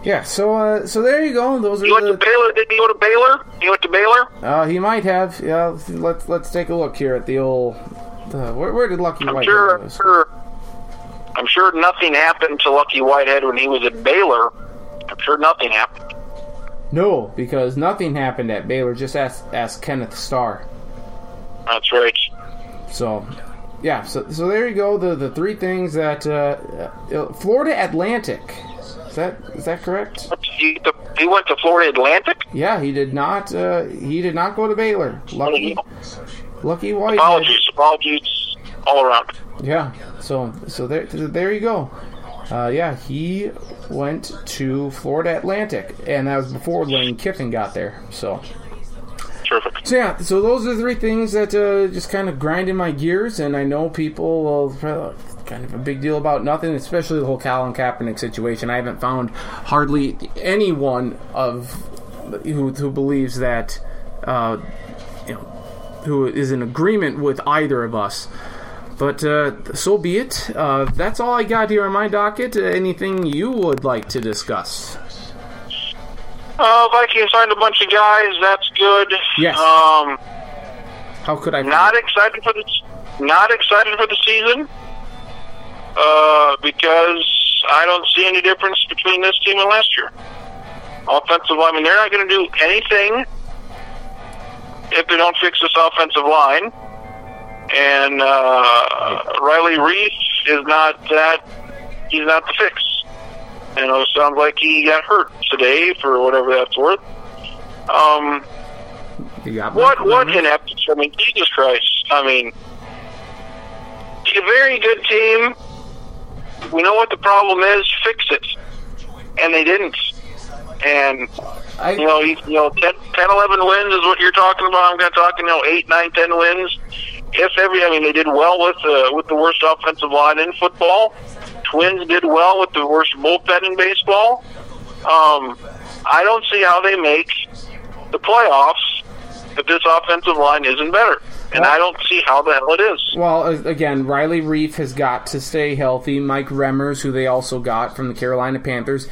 Yeah, so uh, so there you go. Those he are went the, to Baylor. Did he go to Baylor? He went to Baylor. Uh, he might have. Yeah, let's let's take a look here at the old. Uh, where, where did Lucky I'm Whitehead sure, go? sure. I'm sure nothing happened to Lucky Whitehead when he was at Baylor. I'm sure nothing happened. No, because nothing happened at Baylor. Just ask ask Kenneth Starr. That's right. So, yeah. So so there you go. The the three things that uh, uh, Florida Atlantic. Is that is that correct? He, he went to Florida Atlantic. Yeah, he did not. Uh, he did not go to Baylor. Lucky, Lucky Whitehead. Apologies, apologies all around. Yeah. So so there there you go. Uh, yeah, he went to Florida Atlantic, and that was before Lane Kiffin got there. So. Terrific. So yeah, so those are the three things that uh, just kind of grind in my gears, and I know people will kind of a big deal about nothing, especially the whole Colin Kaepernick situation. I haven't found hardly anyone of who who believes that uh, you know who is in agreement with either of us. But uh, so be it. Uh, that's all I got here on my docket. Uh, anything you would like to discuss? Uh, Vikings signed a bunch of guys. That's good. Yes. Um, How could I? not excited for the not excited for the season. Uh, because I don't see any difference between this team and last year. Offensive line, I mean, they're not going to do anything if they don't fix this offensive line. And uh, Riley Reese is not that. He's not the fix. You know, sounds like he got hurt today for whatever that's worth. Um, what what ineptitude? I mean, Jesus Christ! I mean, he's a very good team. We know what the problem is. Fix it, and they didn't. And I, you know, you, you know, 10, 10, 11 wins is what you're talking about. I'm not talking, you know, 8, 9, 10 wins. If every, I mean, they did well with uh, with the worst offensive line in football. Twins did well with the worst bullpen in baseball. Um, I don't see how they make the playoffs if this offensive line isn't better. And I don't see how the hell it is. Well, again, Riley Reiff has got to stay healthy. Mike Remmers, who they also got from the Carolina Panthers,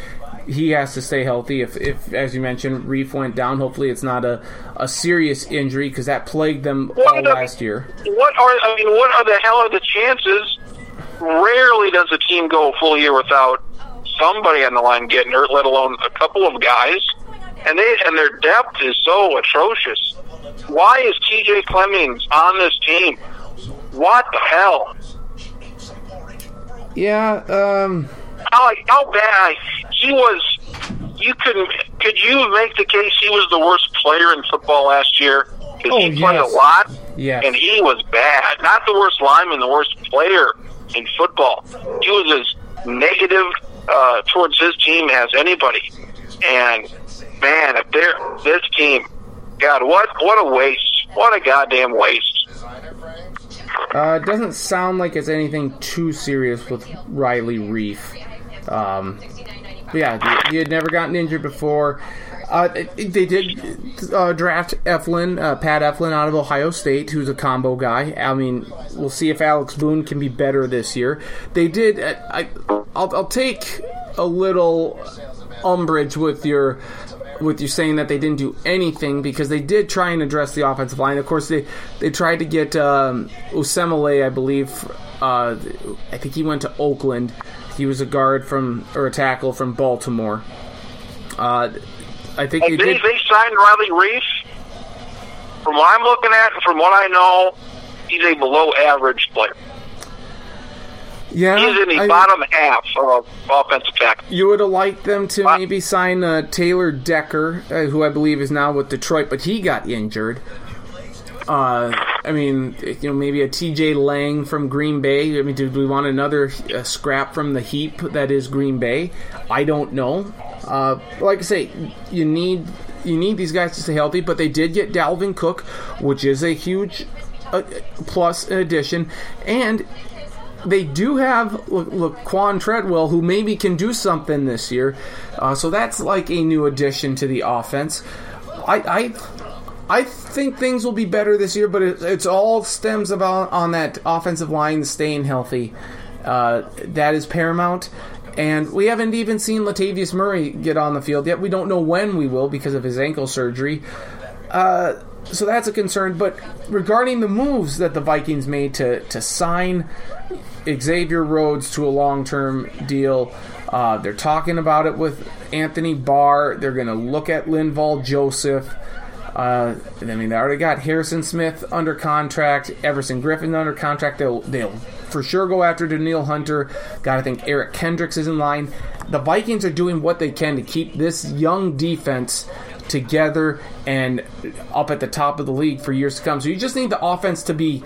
he has to stay healthy. If, if as you mentioned, Reiff went down, hopefully it's not a, a serious injury because that plagued them all the- last year. What are I mean? What are the hell are the chances? Rarely does a team go a full year without somebody on the line getting hurt, let alone a couple of guys. And they and their depth is so atrocious. Why is T.J. Clemmings on this team? What the hell? Yeah, um, How how bad he was? You couldn't. Could you make the case he was the worst player in football last year? Because Oh, he played a lot. yes. and he was bad. Not the worst lineman, the worst player in football. He was as negative uh, towards his team as anybody. And man, if they're this team, God, what what a waste! What a goddamn waste! Uh, it doesn't sound like it's anything too serious with Riley Reiff. Um, yeah, he, had never gotten injured before. Uh, they did uh, draft Elflein, uh, Pat Elflein out of Ohio State, who's a combo guy. I mean, we'll see if Alex Boone can be better this year. They did. Uh, I, I'll, I'll take a little umbrage with your with you saying that they didn't do anything because they did try and address the offensive line. Of course, they they tried to get um, Osemele, I believe. Uh, I think he went to Oakland. He was a guard from or a tackle from Baltimore. Uh, I think They, did. they signed Riley Reiff. From what I'm looking at, and from what I know, he's a below average player. Yeah, He's in the I- bottom half of offensive tackle. You would have liked them to maybe sign uh, Taylor Decker, uh, who I believe is now with Detroit, but he got injured. Uh, I mean, you know, maybe a T.J. Lang from Green Bay. I mean, do we want another uh, scrap from the heap that is Green Bay? I don't know. Uh, like I say, you need you need these guys to stay healthy, but they did get Dalvin Cook, which is a huge uh, plus addition, and they do have Laquon Treadwell, who maybe can do something this year. Uh, so that's like a new addition to the offense. I, I, I think things will be better this year, but it, it's all stems about on that offensive line staying healthy. Uh, that is paramount. And we haven't even seen Latavius Murray get on the field yet. We don't know when we will because of his ankle surgery. Uh, so that's a concern. But regarding the moves that the Vikings made to, to sign Xavier Rhodes to a long term deal, uh, they're talking about it with Anthony Barr. They're going to look at Linval Joseph. Uh, I mean, they already got Harrison Smith under contract, Everson Griffen under contract. They'll they'll for sure go after Danielle Hunter. Got to think Eric Kendricks is in line. The Vikings are doing what they can to keep this young defense together and up at the top of the league for years to come. So you just need the offense to be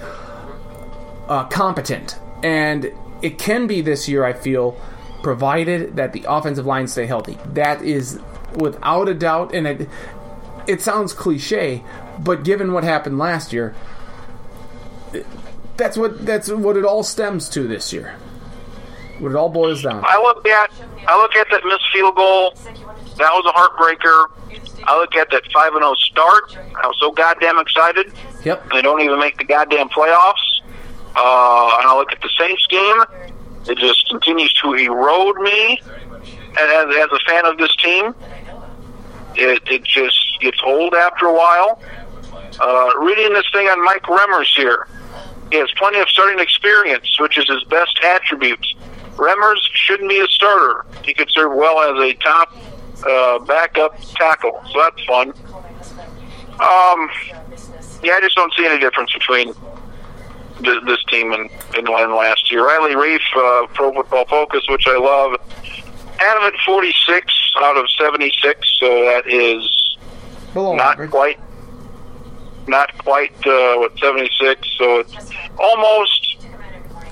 uh, competent, and it can be this year. I feel, provided that the offensive line stay healthy. That is without a doubt, and it it sounds cliche, but given what happened last year, that's what that's what it all stems to this year. What it all boils down. I look at I look at that missed field goal. That was a heartbreaker. I look at that five and zero start. I was so goddamn excited. Yep. They don't even make the goddamn playoffs. Uh, and I look at the Saints game. It just continues to erode me. And as, as a fan of this team, it, it just gets old after a while. Uh, reading this thing on Mike Remmers here, he has plenty of starting experience, which is his best attribute. Remmers shouldn't be a starter. He could serve well as a top uh, backup tackle, so that's fun. Um, yeah, I just don't see any difference between th- this team and, and last year. Riley Reiff, uh, Pro Football Focus, which I love, at 46 out of 76, so that is Below not average. quite, not quite uh, what 76. So it's almost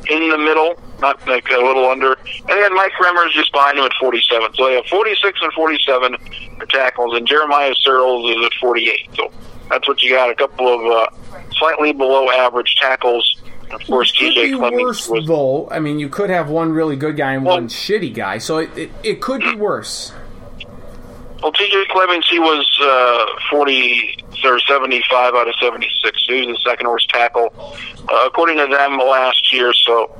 in the middle not like a little under. And then Mike Remmers just behind him at 47. So they have 46 and 47 for tackles, and Jeremiah Sirles is at 48. So that's what you got. A couple of uh, slightly below average tackles. Of course, TJ Clemmings worse was though. I mean, you could have one really good guy and Well- one shitty guy, so it, it, it could be worse. Well, TJ Clemmings, he was uh, 40 or 75 out of 76. He was the second worst tackle, uh, according to them last year. So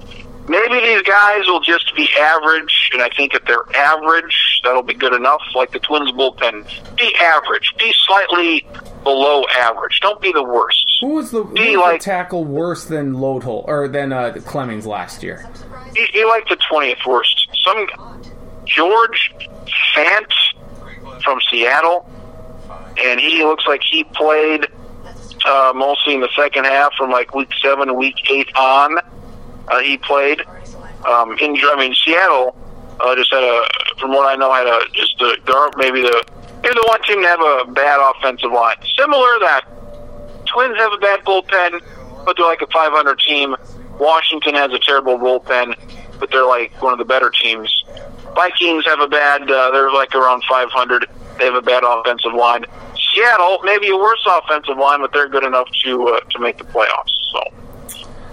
maybe these guys will just be average, and I think if they're average, that'll be good enough. Like the Twins bullpen, be average, be slightly below average. Don't be the worst. Who was the, who was Be the tackle worse than Loadhole or than uh, Clemmings last year? He, he like the 20th worst. Some George Fant from Seattle, and he looks like he played uh, mostly in the second half from like week seven, week eight on. Uh, he played. Um, in I mean Seattle uh, just had a, from what I know, had a just a maybe the maybe the one team to have a bad offensive line. Similar that Twins have a bad bullpen, but they're like a 500 team. Washington has a terrible bullpen, but they're like one of the better teams. Vikings have a bad. Uh, they're like around 500. They have a bad offensive line. Seattle maybe a worse offensive line, but they're good enough to uh, to make the playoffs. So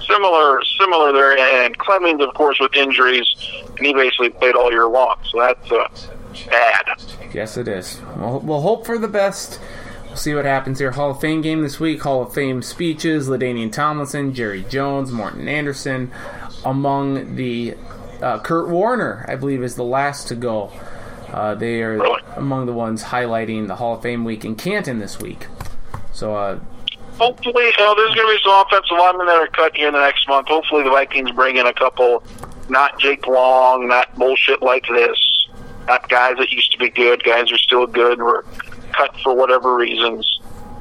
similar, similar there. And Clemens, of course, with injuries, and he basically played all year long. So that's uh, bad. Yes, it is. We'll, we'll hope for the best. We'll see what happens here. Hall of Fame game this week. Hall of Fame speeches: LaDainian Tomlinson, Jerry Jones, Morten Andersen. Among the uh, Kurt Warner, I believe, is the last to go. Uh, they are among the ones highlighting the Hall of Fame week in Canton this week. So, uh, Hopefully, you know, there's going to be some offensive linemen that are cut here in the next month. Hopefully, the Vikings bring in a couple, not Jake Long, not bullshit like this, not guys that used to be good. Guys are still good. Were cut for whatever reasons.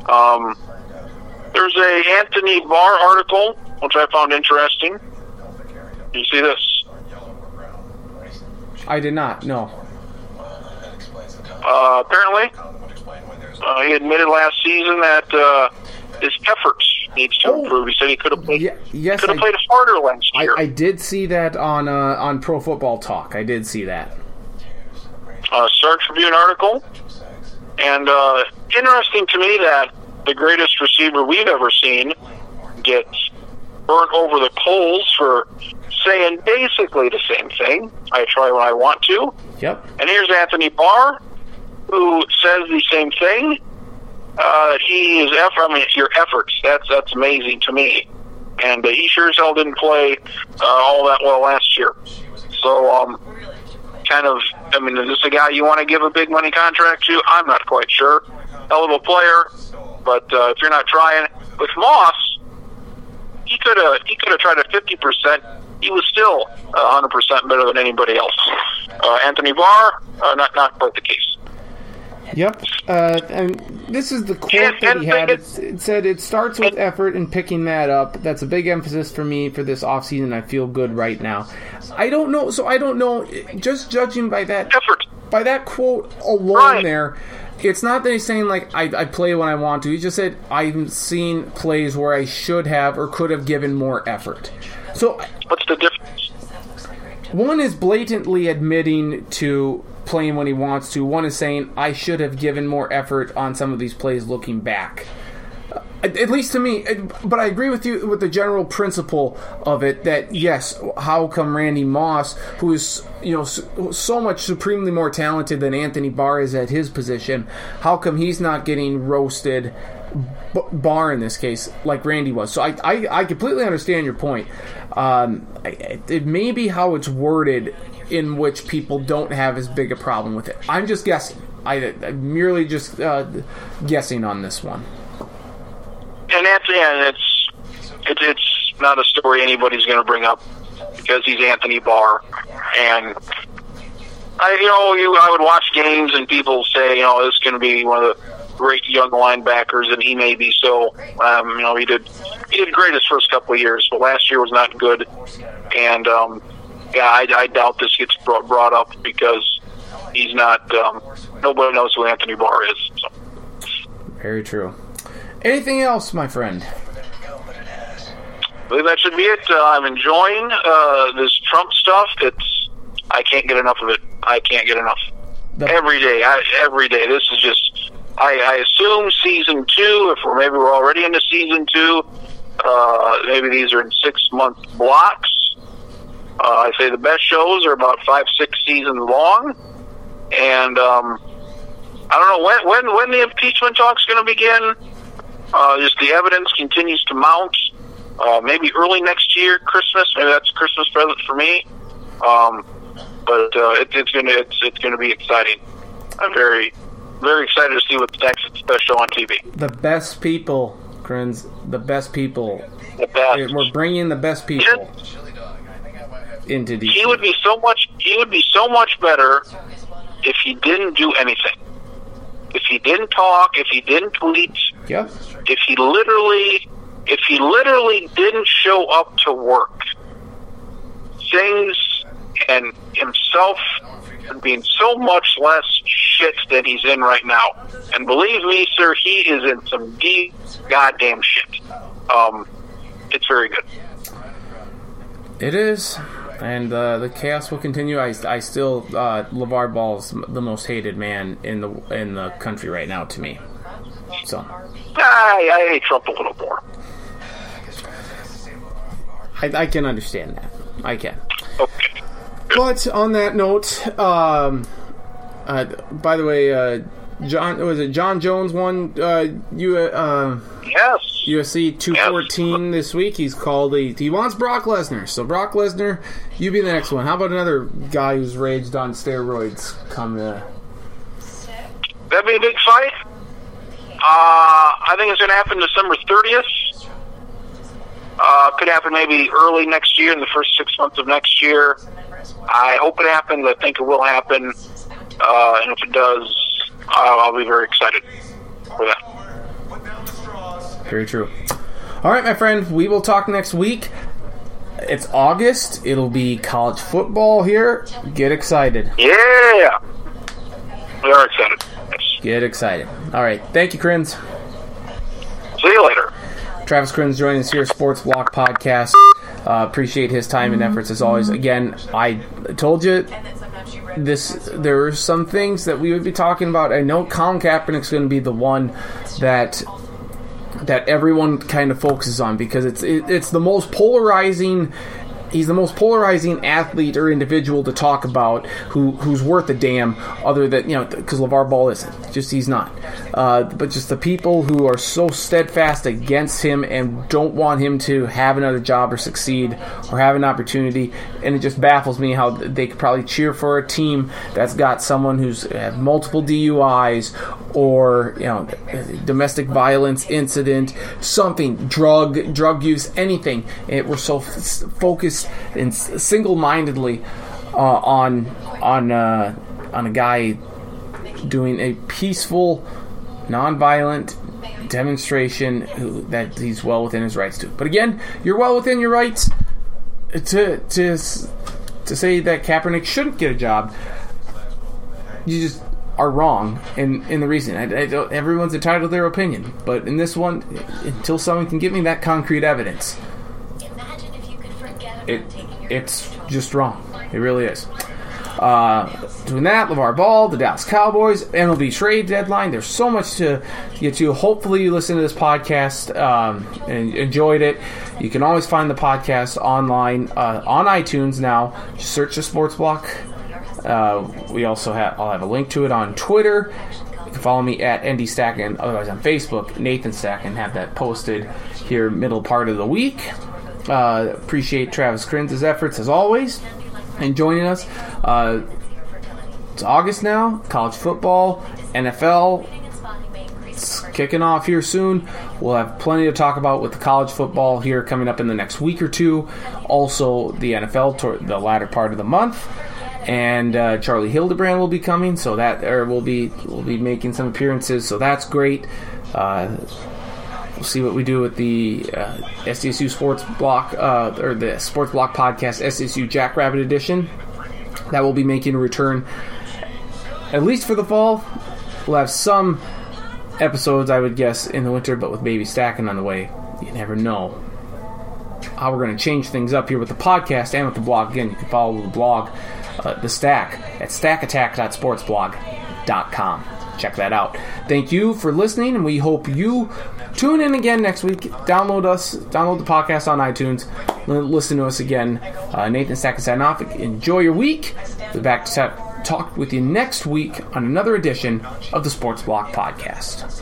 Um, there's a Anthony Barr article which I found interesting. You see this? I did not. No. Uh, apparently, uh, he admitted last season that uh, his efforts needs to Oh. improve. He said he could have played. Ye- yes, could have I- played harder last I, year. I did see that on uh, on Pro Football Talk. I did see that. uh, Star Tribune article. And uh, interesting to me that the greatest receiver we've ever seen gets burnt over the coals for saying basically the same thing. I try when I want to. Yep. And here's Anthony Barr, who says the same thing. Uh, he is effort. I mean, your efforts. That's that's amazing to me. And uh, he sure as hell didn't play uh, all that well last year. So, um, kind of. I mean, is this a guy you want to give a big money contract to? I'm not quite sure. Hell of a player, but uh, if you're not trying with Moss, he could have he could have tried a fifty percent. He was still a hundred percent better than anybody else. Uh, Anthony Barr, uh, not not quite the case. Yep. Uh, and this is the quote And- that he had. It, it said, It starts with effort and picking that up. That's a big emphasis for me for this offseason. I feel good right now. I don't know. So I don't know. Just judging by that Effort. by that quote alone Right. there, it's not that he's saying like I, I play when I want to. He just said I've seen plays where I should have or could have given more effort. So What's the difference? one is blatantly admitting to playing when he wants to. One is saying I should have given more effort on some of these plays looking back. At least to me, uh, but I agree with you with the general principle of it. That yes, how come Randy Moss, who is you know so, much supremely more talented than Anthony Barr is at his position, how come he's not getting roasted? B- Barr in this case, like Randy was. So I, I, I completely understand your point. Um, it may be how it's worded in which people don't have as big a problem with it. I'm just guessing. I, I'm merely just uh, guessing on this one. And that's and it's it's it's not a story anybody's going to bring up because he's Anthony Barr, and I you know you I would watch games and people say you know this is going to be one of the great young linebackers, and he may be so. Um, you know he did he did great his first couple of years, but last year was not good, and um, yeah I, I doubt this gets brought, brought up because he's not. Um, nobody knows who Anthony Barr is. So. Very true. Anything else, my friend? I believe that should be it. Uh, I'm enjoying uh, this Trump stuff. It's I can't get enough of it. I can't get enough. The- every day, I, every day. This is just. I, I assume season two. If we're maybe we're already into season two, uh, maybe these are in six month blocks. Uh, I say the best shows are about five, six seasons long, and um, I don't know when when when the impeachment talk's going to begin. Uh, just the evidence continues to mount. Uh, maybe early next year, Christmas. Maybe that's a Christmas present for me. Um, but uh, it, it's gonna it's, it's gonna be exciting. I'm very very excited to see what's next. Show on TV. The best people, Kriens. The best people. The best. We're bringing the best people into DC. He would be so much. He would be so much better if he didn't do anything. If he didn't talk. If he didn't tweet. Yep. If he literally. If he literally didn't show up to work, things and himself being so much less shit than he's in right now. And believe me, sir, he is in some deep goddamn shit. Um, it's very good. It is, and uh, the chaos will continue. I, I still uh, LaVar Ball's the most hated man in the in the country right now to me. So I, I hate Trump a little more. I, I can understand that. I can. Okay. But on that note, um, uh, by the way, uh, Jon was it Jon Jones won uh, U, uh, Yes. UFC 214 this week. He's called a he wants Brock Lesnar. So Brock Lesnar, you be the next one. How about another guy who's raged on steroids come uh, That'd be a big fight. Uh, I think it's going to happen December 30th. Uh, could happen maybe early next year, in the first six months of next year. I hope it happens. I think it will happen. Uh, and if it does, I'll, I'll be very excited for that. Very true. All right, my friend. We will talk next week. It's August. It'll be college football here. Get excited. Yeah. We are excited. Get excited. All right. Thank you, Kriens. See you later. Travis Kriens joining us here, Sports Block Podcast. Uh, appreciate his time and efforts as always. Again, I told you this. There are some things that we would be talking about. I know Colin Kaepernick's going to be the one that that everyone kind of focuses on because it's it, it's the most polarizing. He's the most polarizing athlete or individual to talk about who who's worth a damn. Other than you know, because LaVar Ball isn't. Just he's not. Uh, but just the people who are so steadfast against him and don't want him to have another job or succeed or have an opportunity, and it just baffles me how they could probably cheer for a team that's got someone who's had multiple DUIs or you know domestic violence incident, something, drug drug use, anything. It, we're so f- focused and single-mindedly uh, on on uh, on a guy doing a peaceful, non-violent demonstration who, that he's well within his rights to. But again, you're well within your rights to to to say that Kaepernick shouldn't get a job. You just are wrong in in the reason. I, I everyone's entitled to their opinion, but in this one, until someone can give me that concrete evidence, Imagine if you could forget it it's just wrong. It really is. Uh, doing that, LaVar Ball, the Dallas Cowboys, MLB trade deadline. There's so much to get to. Hopefully, you listen to this podcast um, and enjoyed it. You can always find the podcast online uh, on iTunes now. Just search the Sports Block. Uh, we also have I'll have a link to it on Twitter. You can follow me at NDStacken otherwise on Facebook, Nathan Stack, and have that posted here middle part of the week. Uh, appreciate Travis Kriens' efforts as always and joining us. Uh, it's August now. College football, NFL, it's kicking off here soon. We'll have plenty to talk about with the college football here coming up in the next week or two. Also, the NFL toward the latter part of the month. And uh, Charlie Hildebrand will be coming, so that or will be will be making some appearances. So that's great. Uh, We'll see what we do with the uh, SDSU Sports Block uh, or the Sports Block Podcast SDSU Jackrabbit Edition. That will be making a return at least for the fall. We'll have some episodes, I would guess, in the winter, but with baby Stacken on the way, you never know. how we're going to change things up here with the podcast and with the blog. Again, you can follow the blog, uh, The Stack, at stackattack.sportsblog.com. Check that out. Thank you for listening, and we hope you tune in again next week. Download us, download the podcast on iTunes, listen to us again. Uh, Nathan Stacken off. Enjoy your week. We'll be back to talk with you next week on another edition of the Sports Block Podcast.